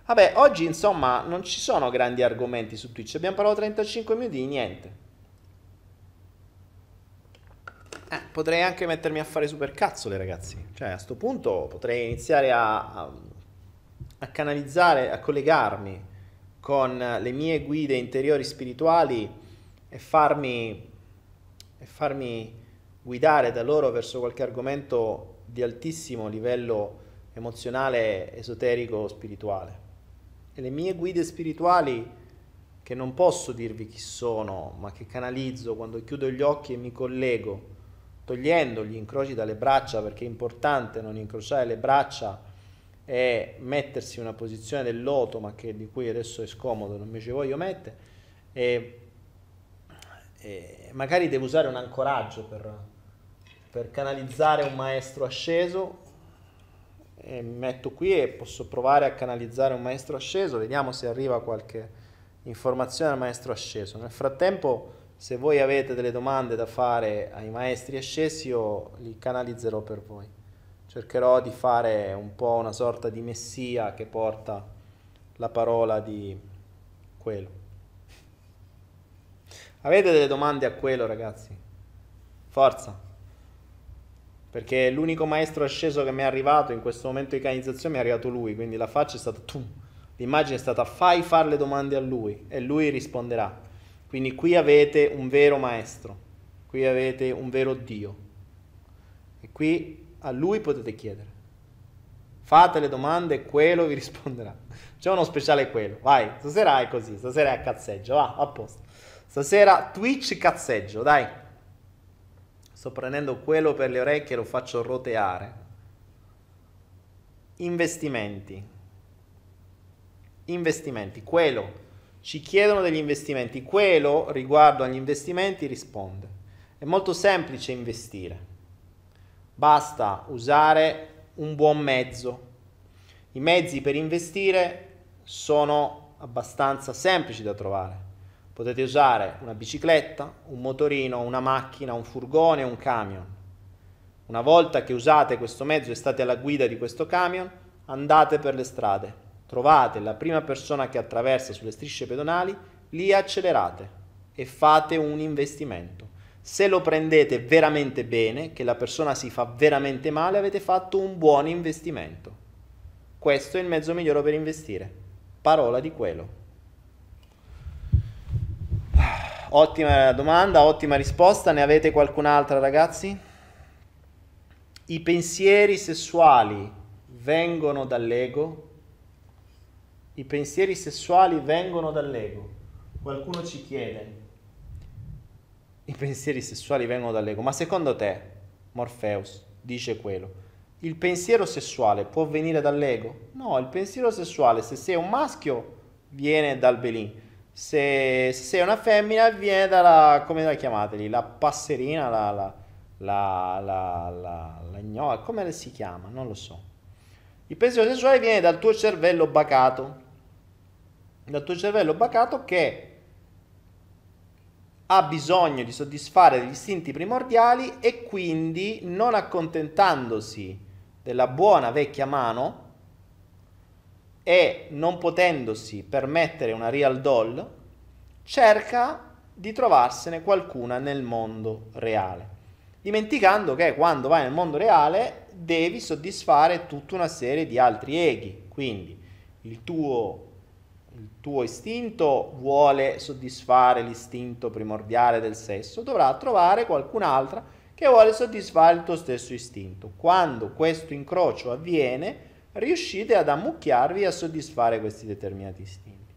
Vabbè, oggi insomma non ci sono grandi argomenti su Twitch, abbiamo parlato 35 minuti di niente. Eh, potrei anche mettermi a fare supercazzole ragazzi, cioè a questo punto potrei iniziare a, a a canalizzare, a collegarmi con le mie guide interiori spirituali e farmi, e farmi guidare da loro verso qualche argomento di altissimo livello emozionale, esoterico, spirituale. E le mie guide spirituali, che non posso dirvi chi sono, ma che canalizzo quando chiudo gli occhi e mi collego, togliendo gli incroci dalle braccia, perché è importante non incrociare le braccia e mettersi in una posizione del loto, ma che, di cui adesso è scomodo, non mi ci voglio mettere, e, e magari devo usare un ancoraggio per, per canalizzare un maestro asceso e mi metto qui e posso provare a canalizzare un maestro asceso, vediamo se arriva qualche informazione al maestro asceso. Nel frattempo, se voi avete delle domande da fare ai maestri ascesi, io li canalizzerò per voi. Cercherò di fare un po' una sorta di messia che porta la parola di quello. Avete delle domande a quello, ragazzi? Forza. Perché l'unico maestro asceso che mi è arrivato in questo momento di canalizzazione mi è arrivato lui, quindi la faccia è stata tu. L'immagine è stata fai fare le domande a lui e lui risponderà. Quindi qui avete un vero maestro, qui avete un vero Dio. E qui a lui potete chiedere. Fate le domande e quello vi risponderà. C'è uno speciale quello. Vai, stasera è così, stasera è a cazzeggio, va, a posto. Stasera Twitch cazzeggio, dai. Sto prendendo quello per le orecchie e lo faccio roteare. Investimenti. Investimenti. Quello. Ci chiedono degli investimenti. Quello riguardo agli investimenti risponde. È molto semplice investire. Basta usare un buon mezzo. I mezzi per investire sono abbastanza semplici da trovare Potete usare una bicicletta, un motorino, una macchina, un furgone, un camion. Una volta che usate questo mezzo e state alla guida di questo camion, andate per le strade, trovate la prima persona che attraversa sulle strisce pedonali, lì accelerate e fate un investimento. Se lo prendete veramente bene, che la persona si fa veramente male, avete fatto un buon investimento. Questo è il mezzo migliore per investire. Parola di quello. Ottima domanda, ottima risposta. Ne avete qualcun'altra, ragazzi? I pensieri sessuali vengono dall'ego? I pensieri sessuali vengono dall'ego. Qualcuno ci chiede. I pensieri sessuali vengono dall'ego. Ma secondo te, Morpheus dice quello, il pensiero sessuale può venire dall'ego? No, il pensiero sessuale, se sei un maschio, viene dal belin se, se sei una femmina viene dalla, come la chiamate la passerina, la, la, la, la, la, la gnocca, come si chiama? Non lo so. Il pensiero sessuale viene dal tuo cervello bacato, dal tuo cervello bacato che ha bisogno di soddisfare gli istinti primordiali e quindi non accontentandosi della buona vecchia mano, e non potendosi permettere una real doll, cerca di trovarsene qualcuna nel mondo reale, dimenticando che quando vai nel mondo reale devi soddisfare tutta una serie di altri eghi, quindi il tuo, il tuo istinto vuole soddisfare l'istinto primordiale del sesso, dovrà trovare qualcun'altra che vuole soddisfare il tuo stesso istinto. Quando questo incrocio avviene, riuscite ad ammucchiarvi a soddisfare questi determinati istinti.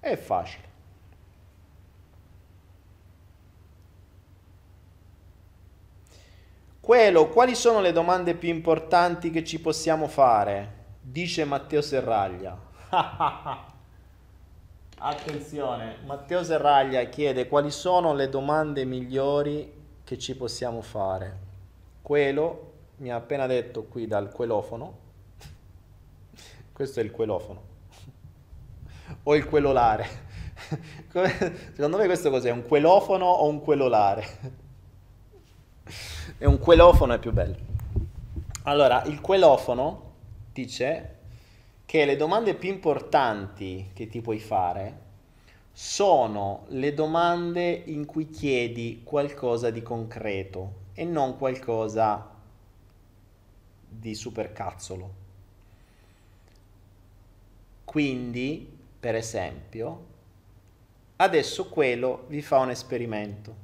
È facile. Quello, quali sono le domande più importanti che ci possiamo fare? Dice Matteo Serraglia. <laughs> Attenzione, Matteo Serraglia chiede quali sono le domande migliori che ci possiamo fare. Quello mi ha appena detto qui dal quelofono <laughs> questo è il quelofono. <laughs> o il quelolare. <laughs> Secondo me questo cos'è? Un quelofono o un quelolare? e un quelofono è più bello. Allora, il quelofono dice che le domande più importanti che ti puoi fare sono le domande in cui chiedi qualcosa di concreto e non qualcosa di supercazzolo. Quindi, per esempio, adesso quello vi fa un esperimento.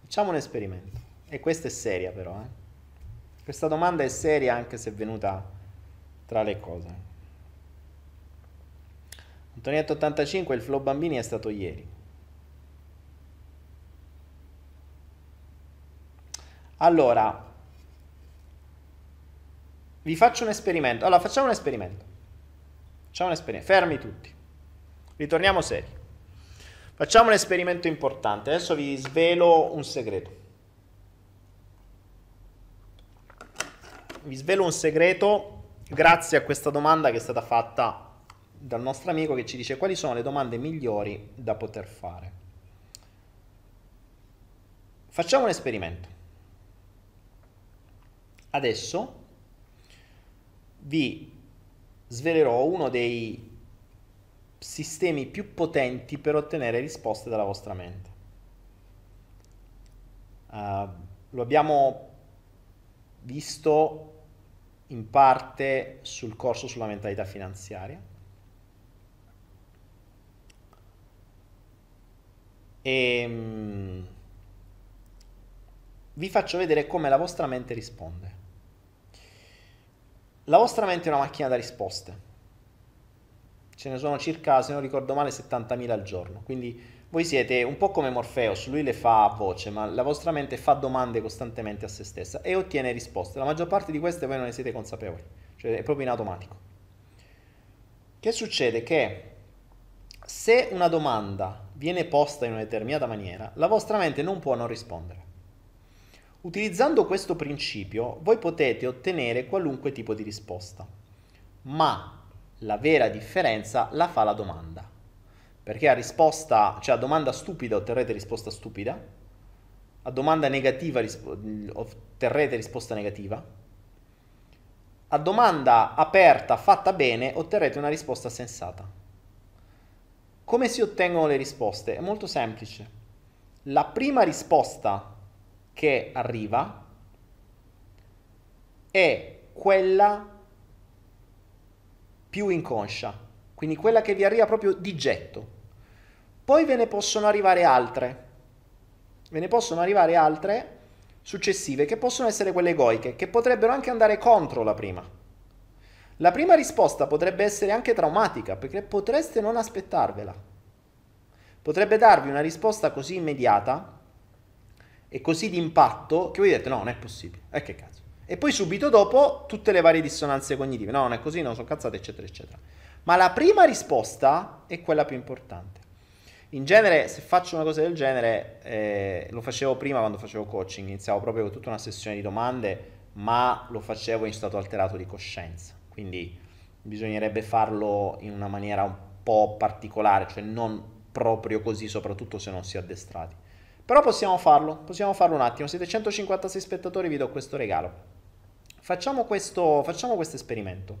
Facciamo un esperimento. E questa è seria però. Eh? Questa domanda è seria anche se è venuta tra le cose. Antonietto 85, il flow bambini è stato ieri. Allora, vi faccio un esperimento. Allora, facciamo un esperimento. Facciamo un esperimento. Fermi tutti. Ritorniamo seri. Facciamo un esperimento importante. Adesso vi svelo un segreto. Vi svelo un segreto grazie a questa domanda che è stata fatta dal nostro amico che ci dice quali sono le domande migliori da poter fare. Facciamo un esperimento. Adesso vi svelerò uno dei sistemi più potenti per ottenere risposte dalla vostra mente. Uh, lo abbiamo visto in parte sul corso sulla mentalità finanziaria. E um, vi faccio vedere come la vostra mente risponde. La vostra mente è una macchina da risposte. Ce ne sono circa, se non ricordo male, 70.000 al giorno. Quindi voi siete un po' come Morpheus, lui le fa a voce, ma la vostra mente fa domande costantemente a se stessa e ottiene risposte. La maggior parte di queste voi non ne siete consapevoli, cioè è proprio in automatico. Che succede? Che se una domanda viene posta in una determinata maniera, la vostra mente non può non rispondere. Utilizzando questo principio voi potete ottenere qualunque tipo di risposta, ma la vera differenza la fa la domanda. Perché a risposta, cioè a domanda stupida otterrete risposta stupida, a domanda negativa otterrete risposta negativa, a domanda aperta fatta bene otterrete una risposta sensata. Come si ottengono le risposte? È molto semplice. La prima risposta che arriva è quella più inconscia, quindi quella che vi arriva proprio di getto. Poi ve ne possono arrivare altre, ve ne possono arrivare altre successive che possono essere quelle egoiche, che potrebbero anche andare contro la prima. La prima risposta potrebbe essere anche traumatica, perché potreste non aspettarvela. Potrebbe darvi una risposta così immediata e così di impatto che voi dite no, non è possibile. E eh, che cazzo. E poi subito dopo tutte le varie dissonanze cognitive. No, non è così, non sono cazzate, eccetera, eccetera. Ma la prima risposta è quella più importante. In genere, se faccio una cosa del genere, eh, lo facevo prima quando facevo coaching, iniziavo proprio con tutta una sessione di domande, ma lo facevo in stato alterato di coscienza. Quindi bisognerebbe farlo in una maniera un po' particolare, cioè non proprio così, soprattutto se non si è addestrati. Però possiamo farlo, possiamo farlo un attimo. Siete 156 spettatori, vi do questo regalo. Facciamo questo, facciamo questo esperimento.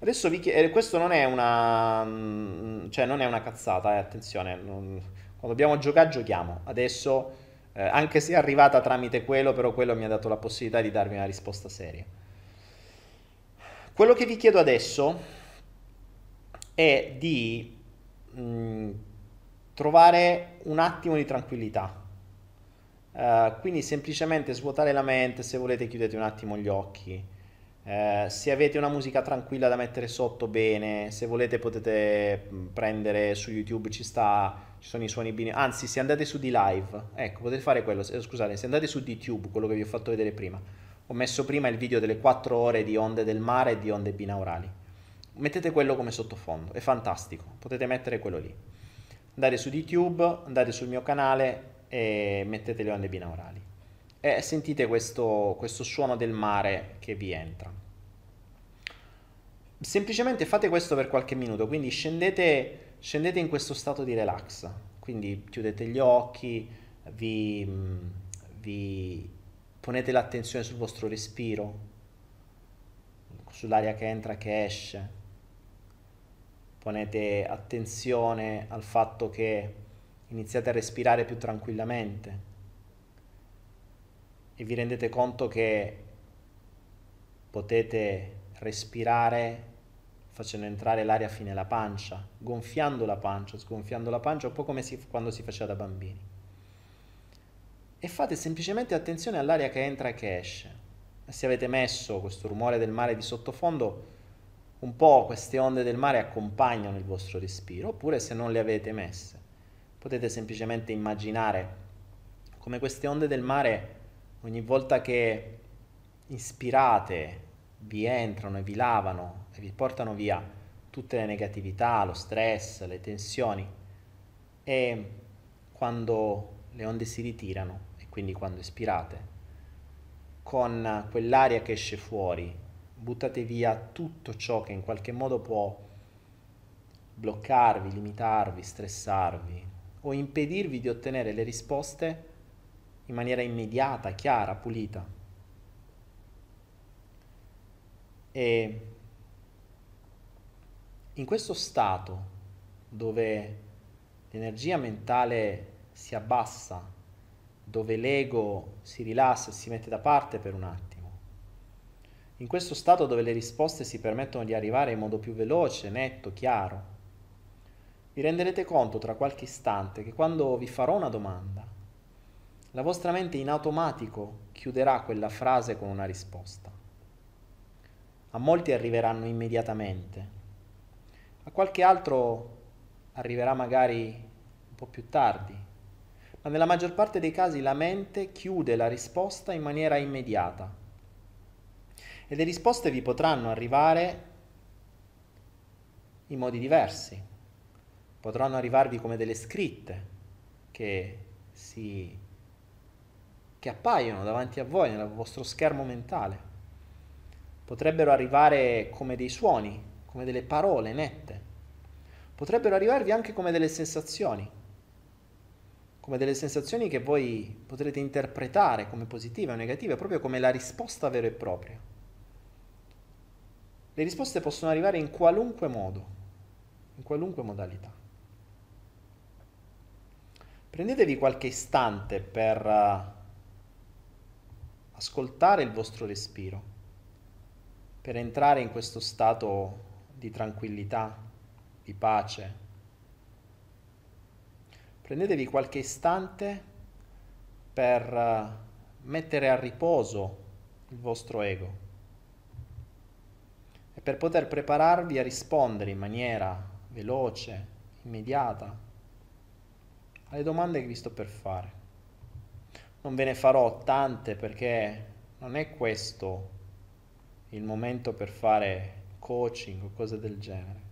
Adesso vi chiedo, questo non è una, mm, cioè non è una cazzata, eh, attenzione, non, quando dobbiamo giocare giochiamo. Adesso, eh, anche se è arrivata tramite quello, però quello mi ha dato la possibilità di darvi una risposta seria. Quello che vi chiedo adesso è di mh, mm, trovare un attimo di tranquillità Uh, quindi semplicemente svuotare la mente, se volete chiudete un attimo gli occhi. Uh, se avete una musica tranquilla da mettere sotto, bene. Se volete potete mm, prendere su YouTube, ci, sta, ci sono i suoni bini. Anzi, se andate su di live, ecco, potete fare quello. Scusate, se andate su YouTube, quello che vi ho fatto vedere prima. Ho messo prima il video delle 4 ore di onde del mare e di onde binaurali. Mettete quello come sottofondo, è fantastico. Potete mettere quello lì. Andate su YouTube, andate sul mio canale, e mettete le onde binaurali e sentite questo, questo suono del mare che vi entra. Semplicemente fate questo per qualche minuto, quindi scendete, scendete in questo stato di relax, quindi chiudete gli occhi, vi, vi ponete l'attenzione sul vostro respiro, sull'aria che entra e che esce, ponete attenzione al fatto che iniziate a respirare più tranquillamente e vi rendete conto che potete respirare facendo entrare l'aria fine alla pancia, gonfiando la pancia, sgonfiando la pancia, un po' come si, quando si faceva da bambini. E fate semplicemente attenzione all'aria che entra e che esce. Se avete messo questo rumore del mare di sottofondo, un po' queste onde del mare accompagnano il vostro respiro, oppure se non le avete messe, Potete semplicemente immaginare come queste onde del mare ogni volta che ispirate vi entrano e vi lavano e vi portano via tutte le negatività, lo stress, le tensioni e quando le onde si ritirano quindi quando ispirate con quell'aria che esce fuori buttate via tutto ciò che in qualche modo può bloccarvi, limitarvi, stressarvi o impedirvi di ottenere le risposte in maniera immediata, chiara, pulita. E in questo stato dove l'energia mentale si abbassa, dove l'ego si rilassa e si mette da parte per un attimo, in questo stato dove le risposte si permettono di arrivare in modo più veloce, netto, chiaro, vi renderete conto tra qualche istante che quando vi farò una domanda, la vostra mente in automatico chiuderà quella frase con una risposta. A molti arriveranno immediatamente, a qualche altro arriverà magari un po' più tardi, ma nella maggior parte dei casi la mente chiude la risposta in maniera immediata. E le risposte vi potranno arrivare in modi diversi. Potranno arrivarvi come delle scritte che, si, che appaiono davanti a voi nel vostro schermo mentale. Potrebbero arrivare come dei suoni, come delle parole nette potrebbero arrivarvi anche come delle sensazioni, come delle sensazioni che voi potrete interpretare come positive o negative, proprio come la risposta vera e propria. Le risposte possono arrivare in qualunque modo, in qualunque modalità. Prendetevi qualche istante per uh, ascoltare il vostro respiro, per entrare in questo stato di tranquillità, di pace. Prendetevi qualche istante per eh, mettere a riposo il vostro ego e per poter prepararvi a rispondere in maniera veloce, immediata alle domande che vi sto per fare. Non ve ne farò tante perché non è questo il momento per fare coaching o cose del genere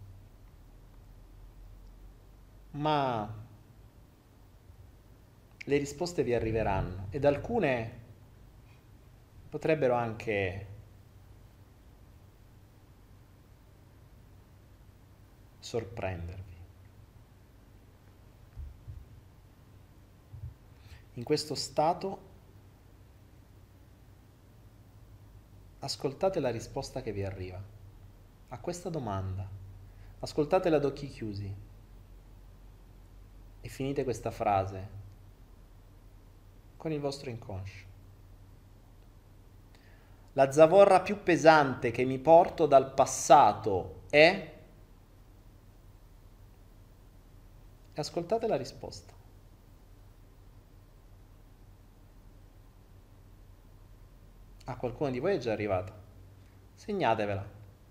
ma le risposte vi arriveranno. Ed alcune potrebbero anche sorprendervi. In questo stato ascoltate la risposta che vi arriva a questa domanda, ascoltatela ad occhi chiusi. E finite questa frase con il vostro inconscio. La zavorra più pesante che mi porto dal passato è... Ascoltate la risposta. A qualcuno di voi è già arrivata. Segnatevela,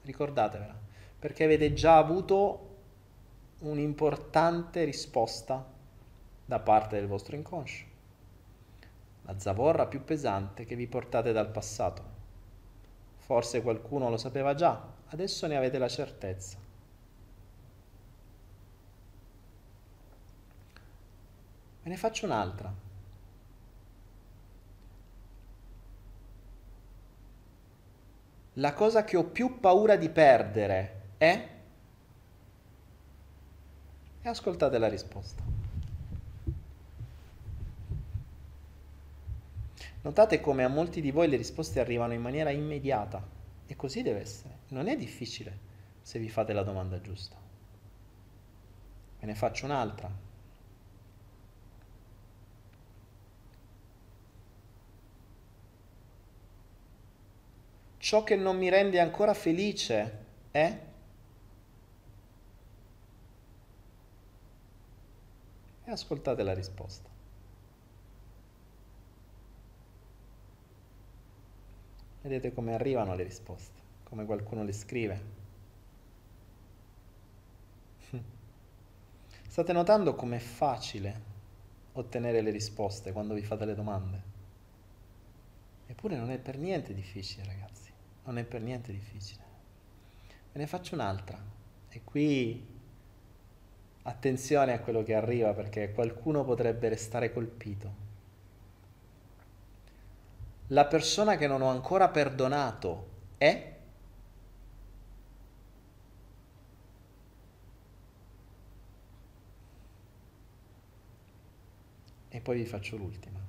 ricordatevela, perché avete già avuto un'importante risposta da parte del vostro inconscio. La zavorra più pesante che vi portate dal passato. Forse qualcuno lo sapeva già, adesso ne avete la certezza. Ve ne faccio un'altra. La cosa che ho più paura di perdere è e ascoltate la risposta. Notate come a molti di voi le risposte arrivano in maniera immediata e così deve essere. Non è difficile se vi fate la domanda giusta. Ve ne faccio un'altra. Ciò che non mi rende ancora felice è e ascoltate la risposta. Vedete come arrivano le risposte, come qualcuno le scrive. <laughs> State notando com'è facile ottenere le risposte quando vi fate le domande? Eppure non è per niente difficile, ragazzi. Non è per niente difficile. Ve ne faccio un'altra. E qui Attenzione a quello che arriva perché qualcuno potrebbe restare colpito la persona che non ho ancora perdonato è? E poi vi faccio l'ultima.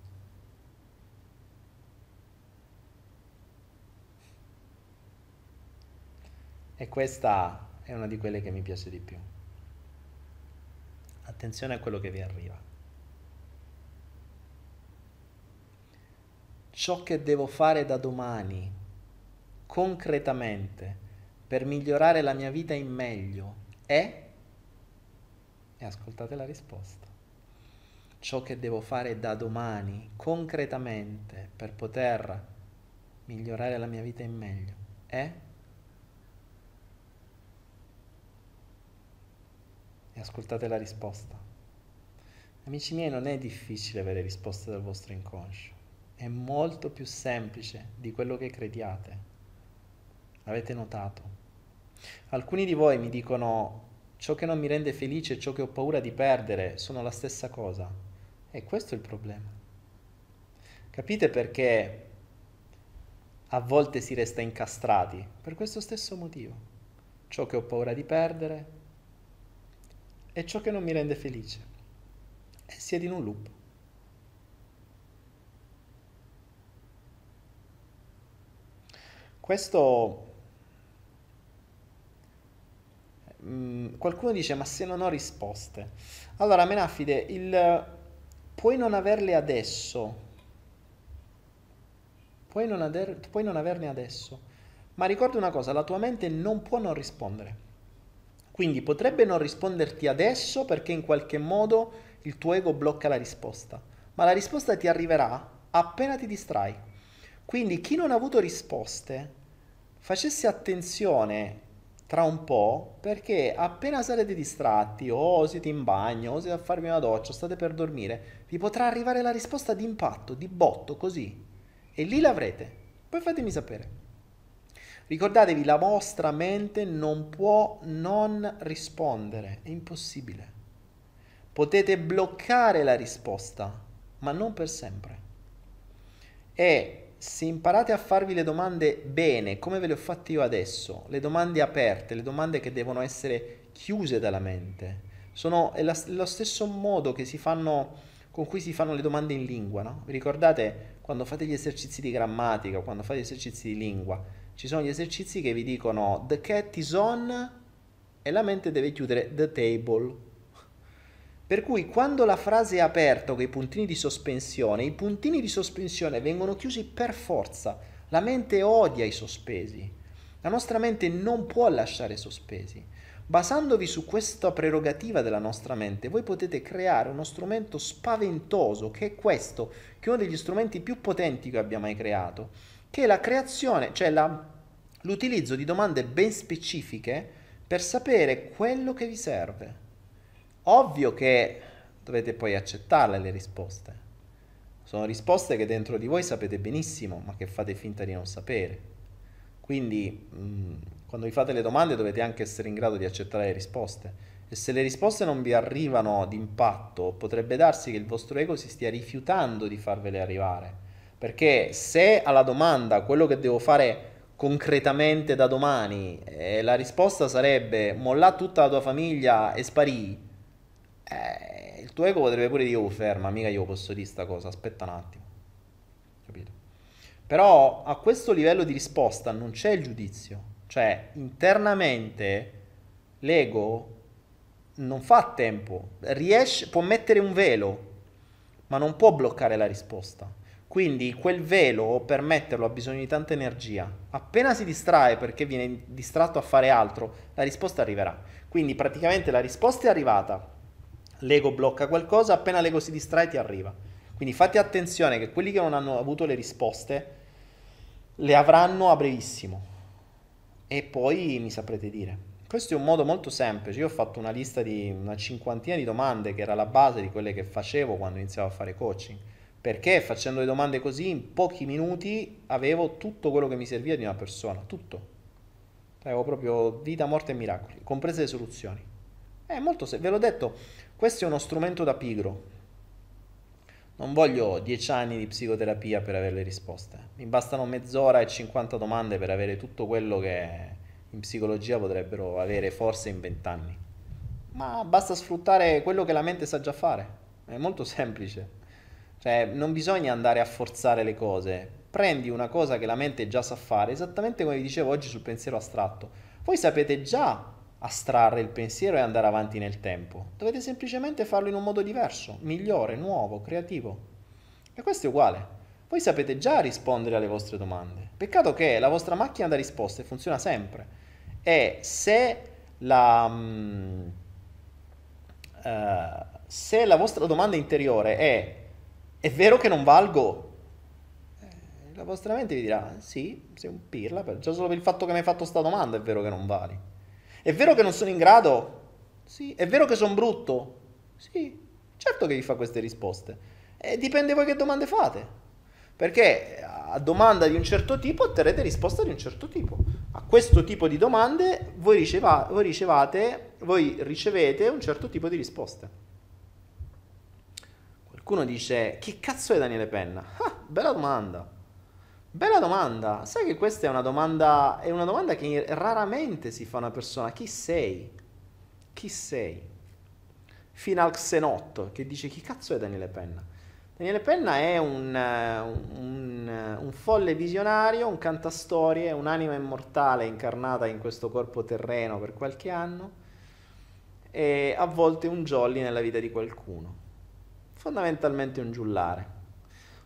E questa è una di quelle che mi piace di più. Attenzione a quello che vi arriva. Ciò che devo fare da domani, concretamente, per migliorare la mia vita in meglio, è... E ascoltate la risposta. Ciò che devo fare da domani, concretamente, per poter migliorare la mia vita in meglio, è... e ascoltate la risposta. Amici miei, non è difficile avere risposte dal vostro inconscio, è molto più semplice di quello che crediate. Avete notato? Alcuni di voi mi dicono ciò che non mi rende felice e ciò che ho paura di perdere sono la stessa cosa. E questo è il problema. Capite perché a volte si resta incastrati? Per questo stesso motivo. Ciò che ho paura di perdere è ciò che non mi rende felice. E siete in un loop. Questo mm, qualcuno dice ma se non ho risposte? Allora Menafide il puoi non averle adesso. Puoi non, ader, puoi non averne adesso. Ma ricorda una cosa la tua mente non può non rispondere. Quindi potrebbe non risponderti adesso perché in qualche modo il tuo ego blocca la risposta, ma la risposta ti arriverà appena ti distrai. Quindi chi non ha avuto risposte, facesse attenzione tra un po' perché appena sarete distratti o siete in bagno o siete a farvi una doccia, state per dormire, vi potrà arrivare la risposta di impatto, di botto, così. E lì l'avrete. Poi fatemi sapere. Ricordatevi, la vostra mente non può non rispondere, è impossibile. Potete bloccare la risposta, ma non per sempre. E se imparate a farvi le domande bene, come ve le ho fatte io adesso, le domande aperte, le domande che devono essere chiuse dalla mente, sono è la, lo stesso modo fanno, con cui si fanno le domande in lingua, no? Vi ricordate quando fate gli esercizi di grammatica, quando fate gli esercizi di lingua? ci sono gli esercizi che vi dicono the cat is on e la mente deve chiudere the table. Per cui quando la frase è aperta con i puntini di sospensione, i puntini di sospensione vengono chiusi per forza. La mente odia i sospesi. La nostra mente non può lasciare sospesi. Basandovi su questa prerogativa della nostra mente, voi potete creare uno strumento spaventoso, che è questo, che è uno degli strumenti più potenti che abbia mai creato, che è la creazione, cioè la, l'utilizzo di domande ben specifiche per sapere quello che vi serve. Ovvio che dovete poi accettarle le risposte. Sono risposte che dentro di voi sapete benissimo, ma che fate finta di non sapere. Quindi, mh, mm, quando vi fate le domande dovete anche essere in grado di accettare le risposte. E se le risposte non vi arrivano d'impatto, potrebbe darsi che il vostro ego si stia rifiutando di farvele arrivare perché se alla domanda quello che devo fare concretamente da domani eh, la risposta sarebbe mollà tutta la tua famiglia e sparì, eh, il tuo ego potrebbe pure dire oh ferma, mica io posso dire sta cosa, aspetta un attimo. Capito? Però a questo livello di risposta non c'è il giudizio, cioè internamente l'ego non fa tempo, riesce, può mettere un velo, ma non può bloccare la risposta. Quindi quel velo per metterlo ha bisogno di tanta energia. Appena si distrae perché viene distratto a fare altro, la risposta arriverà. Quindi praticamente la risposta è arrivata. L'ego blocca qualcosa, appena l'ego si distrae ti arriva. Quindi fate attenzione che quelli che non hanno avuto le risposte le avranno a brevissimo. E poi mi saprete dire. Questo è un modo molto semplice. Io ho fatto una lista di una cinquantina di domande che era la base di quelle che facevo quando iniziavo a fare coaching perché facendo le domande così in pochi minuti avevo tutto quello che mi serviva di una persona, tutto. Avevo proprio vita, morte e miracoli, comprese le soluzioni. È molto se- ve l'ho detto, questo è uno strumento da pigro. Non voglio 10 anni di psicoterapia per avere le risposte. Mi bastano mezz'ora e 50 domande per avere tutto quello che in psicologia potrebbero avere forse in 20 anni. Ma basta sfruttare quello che la mente sa già fare. È molto semplice. Cioè, non bisogna andare a forzare le cose. Prendi una cosa che la mente già sa fare, esattamente come vi dicevo oggi sul pensiero astratto. Voi sapete già astrarre il pensiero e andare avanti nel tempo. Dovete semplicemente farlo in un modo diverso, migliore, nuovo, creativo. E questo è uguale. Voi sapete già rispondere alle vostre domande. Peccato che la vostra macchina da risposte funziona sempre. E se la, um, uh, se la vostra domanda interiore è è vero che non valgo? Eh, la vostra mente vi dirà sì, sei un pirla, già solo per il fatto che mi hai fatto questa domanda è vero che non vali. È vero che non sono in grado? Sì. È vero che sono brutto? Sì. Certo che vi fa queste risposte. E dipende voi che domande fate. Perché a domanda di un certo tipo otterrete risposta di un certo tipo. A questo tipo di domande voi, riceva, voi, ricevate, voi ricevete un certo tipo di risposte. Qualcuno dice, chi cazzo è Daniele Penna? Ah, bella domanda. Bella domanda. Sai che questa è una domanda, è una domanda che raramente si fa a una persona. Chi sei? Chi sei? Fino al Xenotto che dice chi cazzo è Daniele Penna? Daniele Penna è un, un, un folle visionario, un cantastorie, un'anima immortale incarnata in questo corpo terreno per qualche anno e a volte un jolly nella vita di qualcuno. Fondamentalmente un giullare.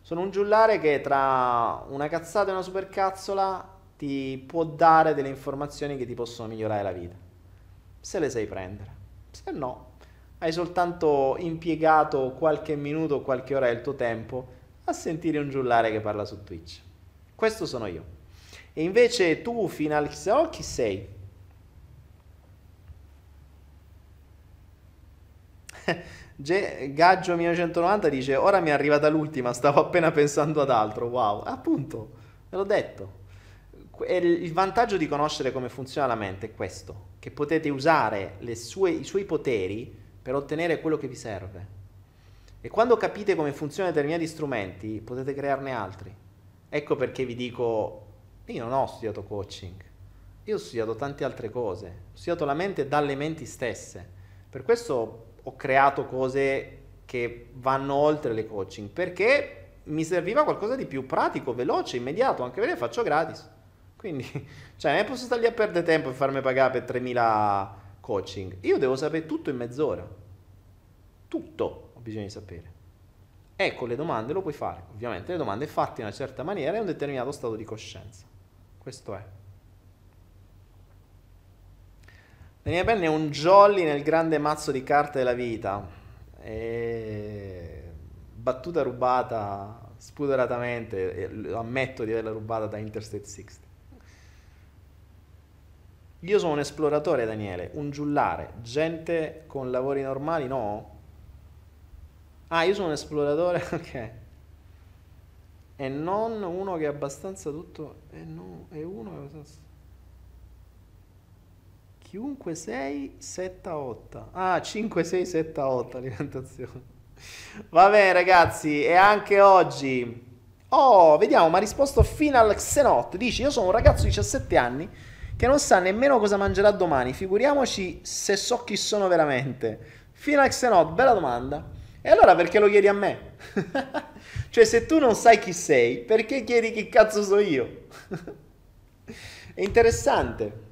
Sono un giullare che tra una cazzata e una supercazzola ti può dare delle informazioni che ti possono migliorare la vita. Se le sai prendere. Se no, hai soltanto impiegato qualche minuto o qualche ora del tuo tempo a sentire un giullare che parla su Twitch. Questo sono io. E invece tu, fino al chissà, chi sei? <laughs> Gaggio 1990 dice ora mi è arrivata l'ultima, stavo appena pensando ad altro, wow, appunto, ve l'ho detto. Il vantaggio di conoscere come funziona la mente è questo, che potete usare sue, i suoi poteri per ottenere quello che vi serve. E quando capite come funzionano determinati strumenti, potete crearne altri. Ecco perché vi dico, io non ho studiato coaching, io ho studiato tante altre cose, ho studiato la mente dalle menti stesse. Per questo ho creato cose che vanno oltre le coaching perché mi serviva qualcosa di più pratico, veloce, immediato, anche perché faccio gratis. Quindi, <laughs> cioè, non posso stare lì a perdere tempo e farmi pagare per 3000 coaching. Io devo sapere tutto in mezz'ora. Tutto ho bisogno di sapere. E con le domande lo puoi fare. Ovviamente le domande fatte in una certa maniera e un determinato stato di coscienza. Questo è. Daniele Penn è un jolly nel grande mazzo di carte della vita. E... Battuta rubata spudoratamente, ammetto di averla rubata da Interstate 60. Io sono un esploratore, Daniele, un giullare. Gente con lavori normali, no? Ah, io sono un esploratore, <laughs> ok. E non uno che è abbastanza tutto... E no, è uno che è abbastanza... Chiunque 6, 7, 8. Ah, 5, 6, 7, 8 alimentazione. Va bene ragazzi, e anche oggi... Oh, vediamo, ma ha risposto Final Xenot. Dice, io sono un ragazzo di 17 anni che non sa nemmeno cosa mangerà domani. Figuriamoci se so chi sono veramente. Final Xenot, bella domanda. E allora perché lo chiedi a me? <laughs> cioè, se tu non sai chi sei, perché chiedi chi cazzo so io? <laughs> È interessante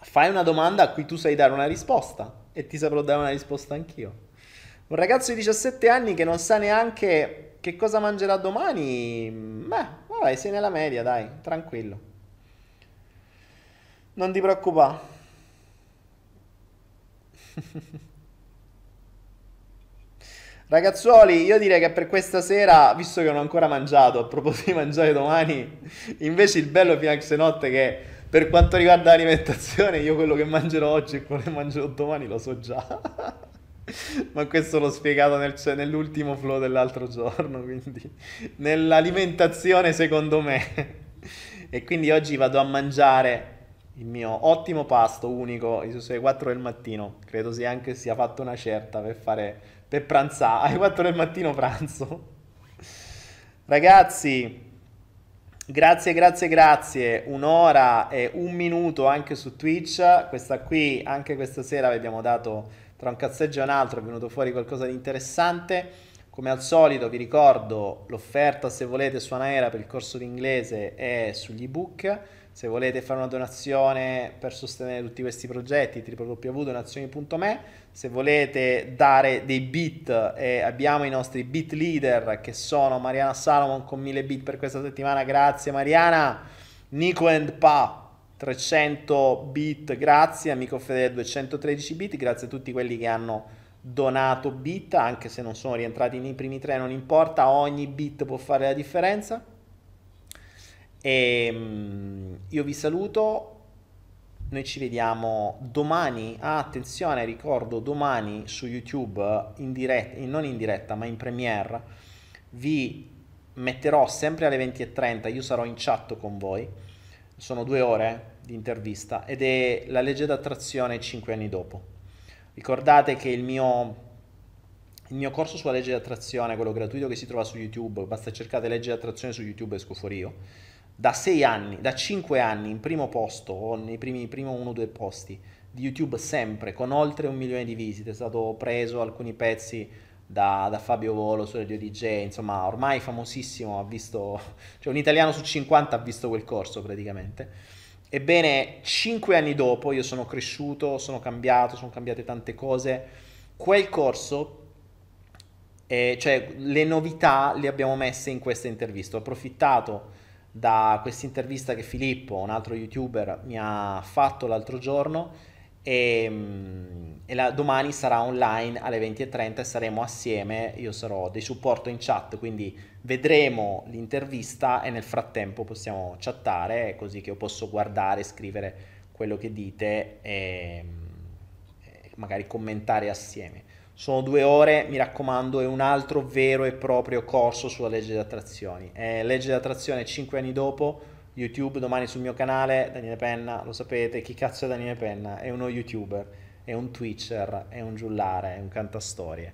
fai una domanda a cui tu sai dare una risposta e ti saprò dare una risposta anch'io. Un ragazzo di 17 anni che non sa neanche che cosa mangerà domani, beh, vabbè, sei nella media, dai, tranquillo. Non ti preoccupare. <laughs> Ragazzuoli, io direi che per questa sera, visto che non ho ancora mangiato, a proposito di mangiare domani, invece il bello fino a notte che per quanto riguarda l'alimentazione, io quello che mangerò oggi e quello che mangerò domani lo so già. <laughs> Ma questo l'ho spiegato nel, cioè, nell'ultimo flow dell'altro giorno, <laughs> quindi nell'alimentazione secondo me. E quindi oggi vado a mangiare il mio ottimo pasto unico, alle 4 del mattino. Credo sia anche sia fatto una certa per fare per pranzare. <laughs> Alle 4 del mattino pranzo. Ragazzi, Grazie, grazie, grazie. Un'ora e un minuto anche su Twitch. Questa qui, anche questa sera, vi abbiamo dato tra un cazzeggio e un altro, è venuto fuori qualcosa di interessante. Come al solito vi ricordo l'offerta se volete su Anaera per il corso di inglese è sugli ebook. Se volete fare una donazione per sostenere tutti questi progetti, www.donazioni.me. Se volete dare dei bit, eh, abbiamo i nostri bit leader che sono Mariana Salomon con 1000 bit per questa settimana. Grazie Mariana. Nico and Pa 300 bit, grazie. Amico Fedele 213 bit. Grazie a tutti quelli che hanno donato bit, anche se non sono rientrati nei primi tre, non importa, ogni bit può fare la differenza. E ehm, io vi saluto. Noi ci vediamo domani. Ah, attenzione, ricordo domani su YouTube, in diretta, non in diretta, ma in premiere. Vi metterò sempre alle 20.30. Io sarò in chat con voi. Sono due ore di intervista ed è la legge d'attrazione 5 anni dopo. Ricordate che il mio il mio corso sulla legge di attrazione, quello gratuito che si trova su YouTube, basta cercare legge di attrazione su YouTube e esco fuori io da 6 anni, da 5 anni in primo posto o nei primi, primo uno o due posti di YouTube sempre con oltre un milione di visite, è stato preso alcuni pezzi da, da Fabio Volo su Radio DJ, insomma ormai famosissimo, ha visto, cioè un italiano su 50 ha visto quel corso praticamente. Ebbene, 5 anni dopo io sono cresciuto, sono cambiato, sono cambiate tante cose, quel corso eh, cioè le novità le abbiamo messe in questa intervista. Ho approfittato da questa intervista che Filippo, un altro youtuber, mi ha fatto l'altro giorno e, mm, e la, domani sarà online alle 20.30 e saremo assieme, io sarò di supporto in chat, quindi vedremo l'intervista e nel frattempo possiamo chattare così che io posso guardare, scrivere quello che dite e, e magari commentare assieme. Sono due ore, mi raccomando, è un altro vero e proprio corso sulla legge di attrazioni. È legge di attrazione 5 anni dopo, YouTube domani sul mio canale, Daniele Penna, lo sapete, chi cazzo è Daniele Penna? È uno youtuber, è un twitcher, è un giullare, è un cantastorie,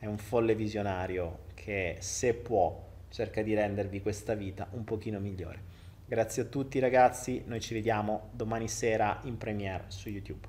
è un folle visionario che se può cerca di rendervi questa vita un pochino migliore. Grazie a tutti ragazzi, noi ci vediamo domani sera in premiere su YouTube.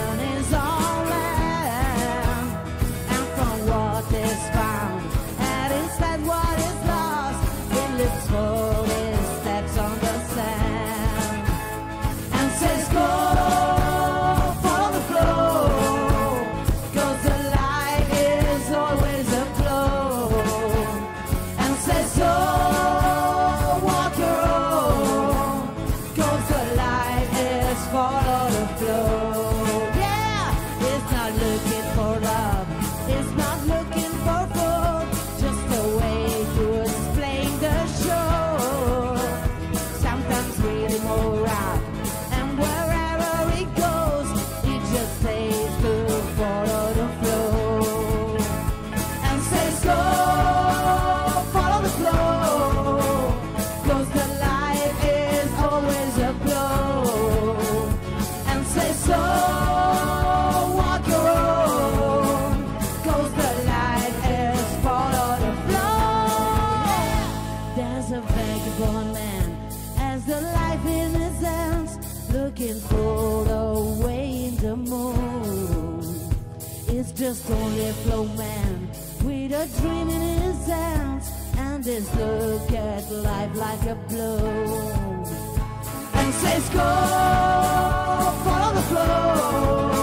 vagabond man. As the life in his hands looking for the way in the moon. It's just only a flow man with a dream in his hands and his look at life like a blow. And says go follow the flow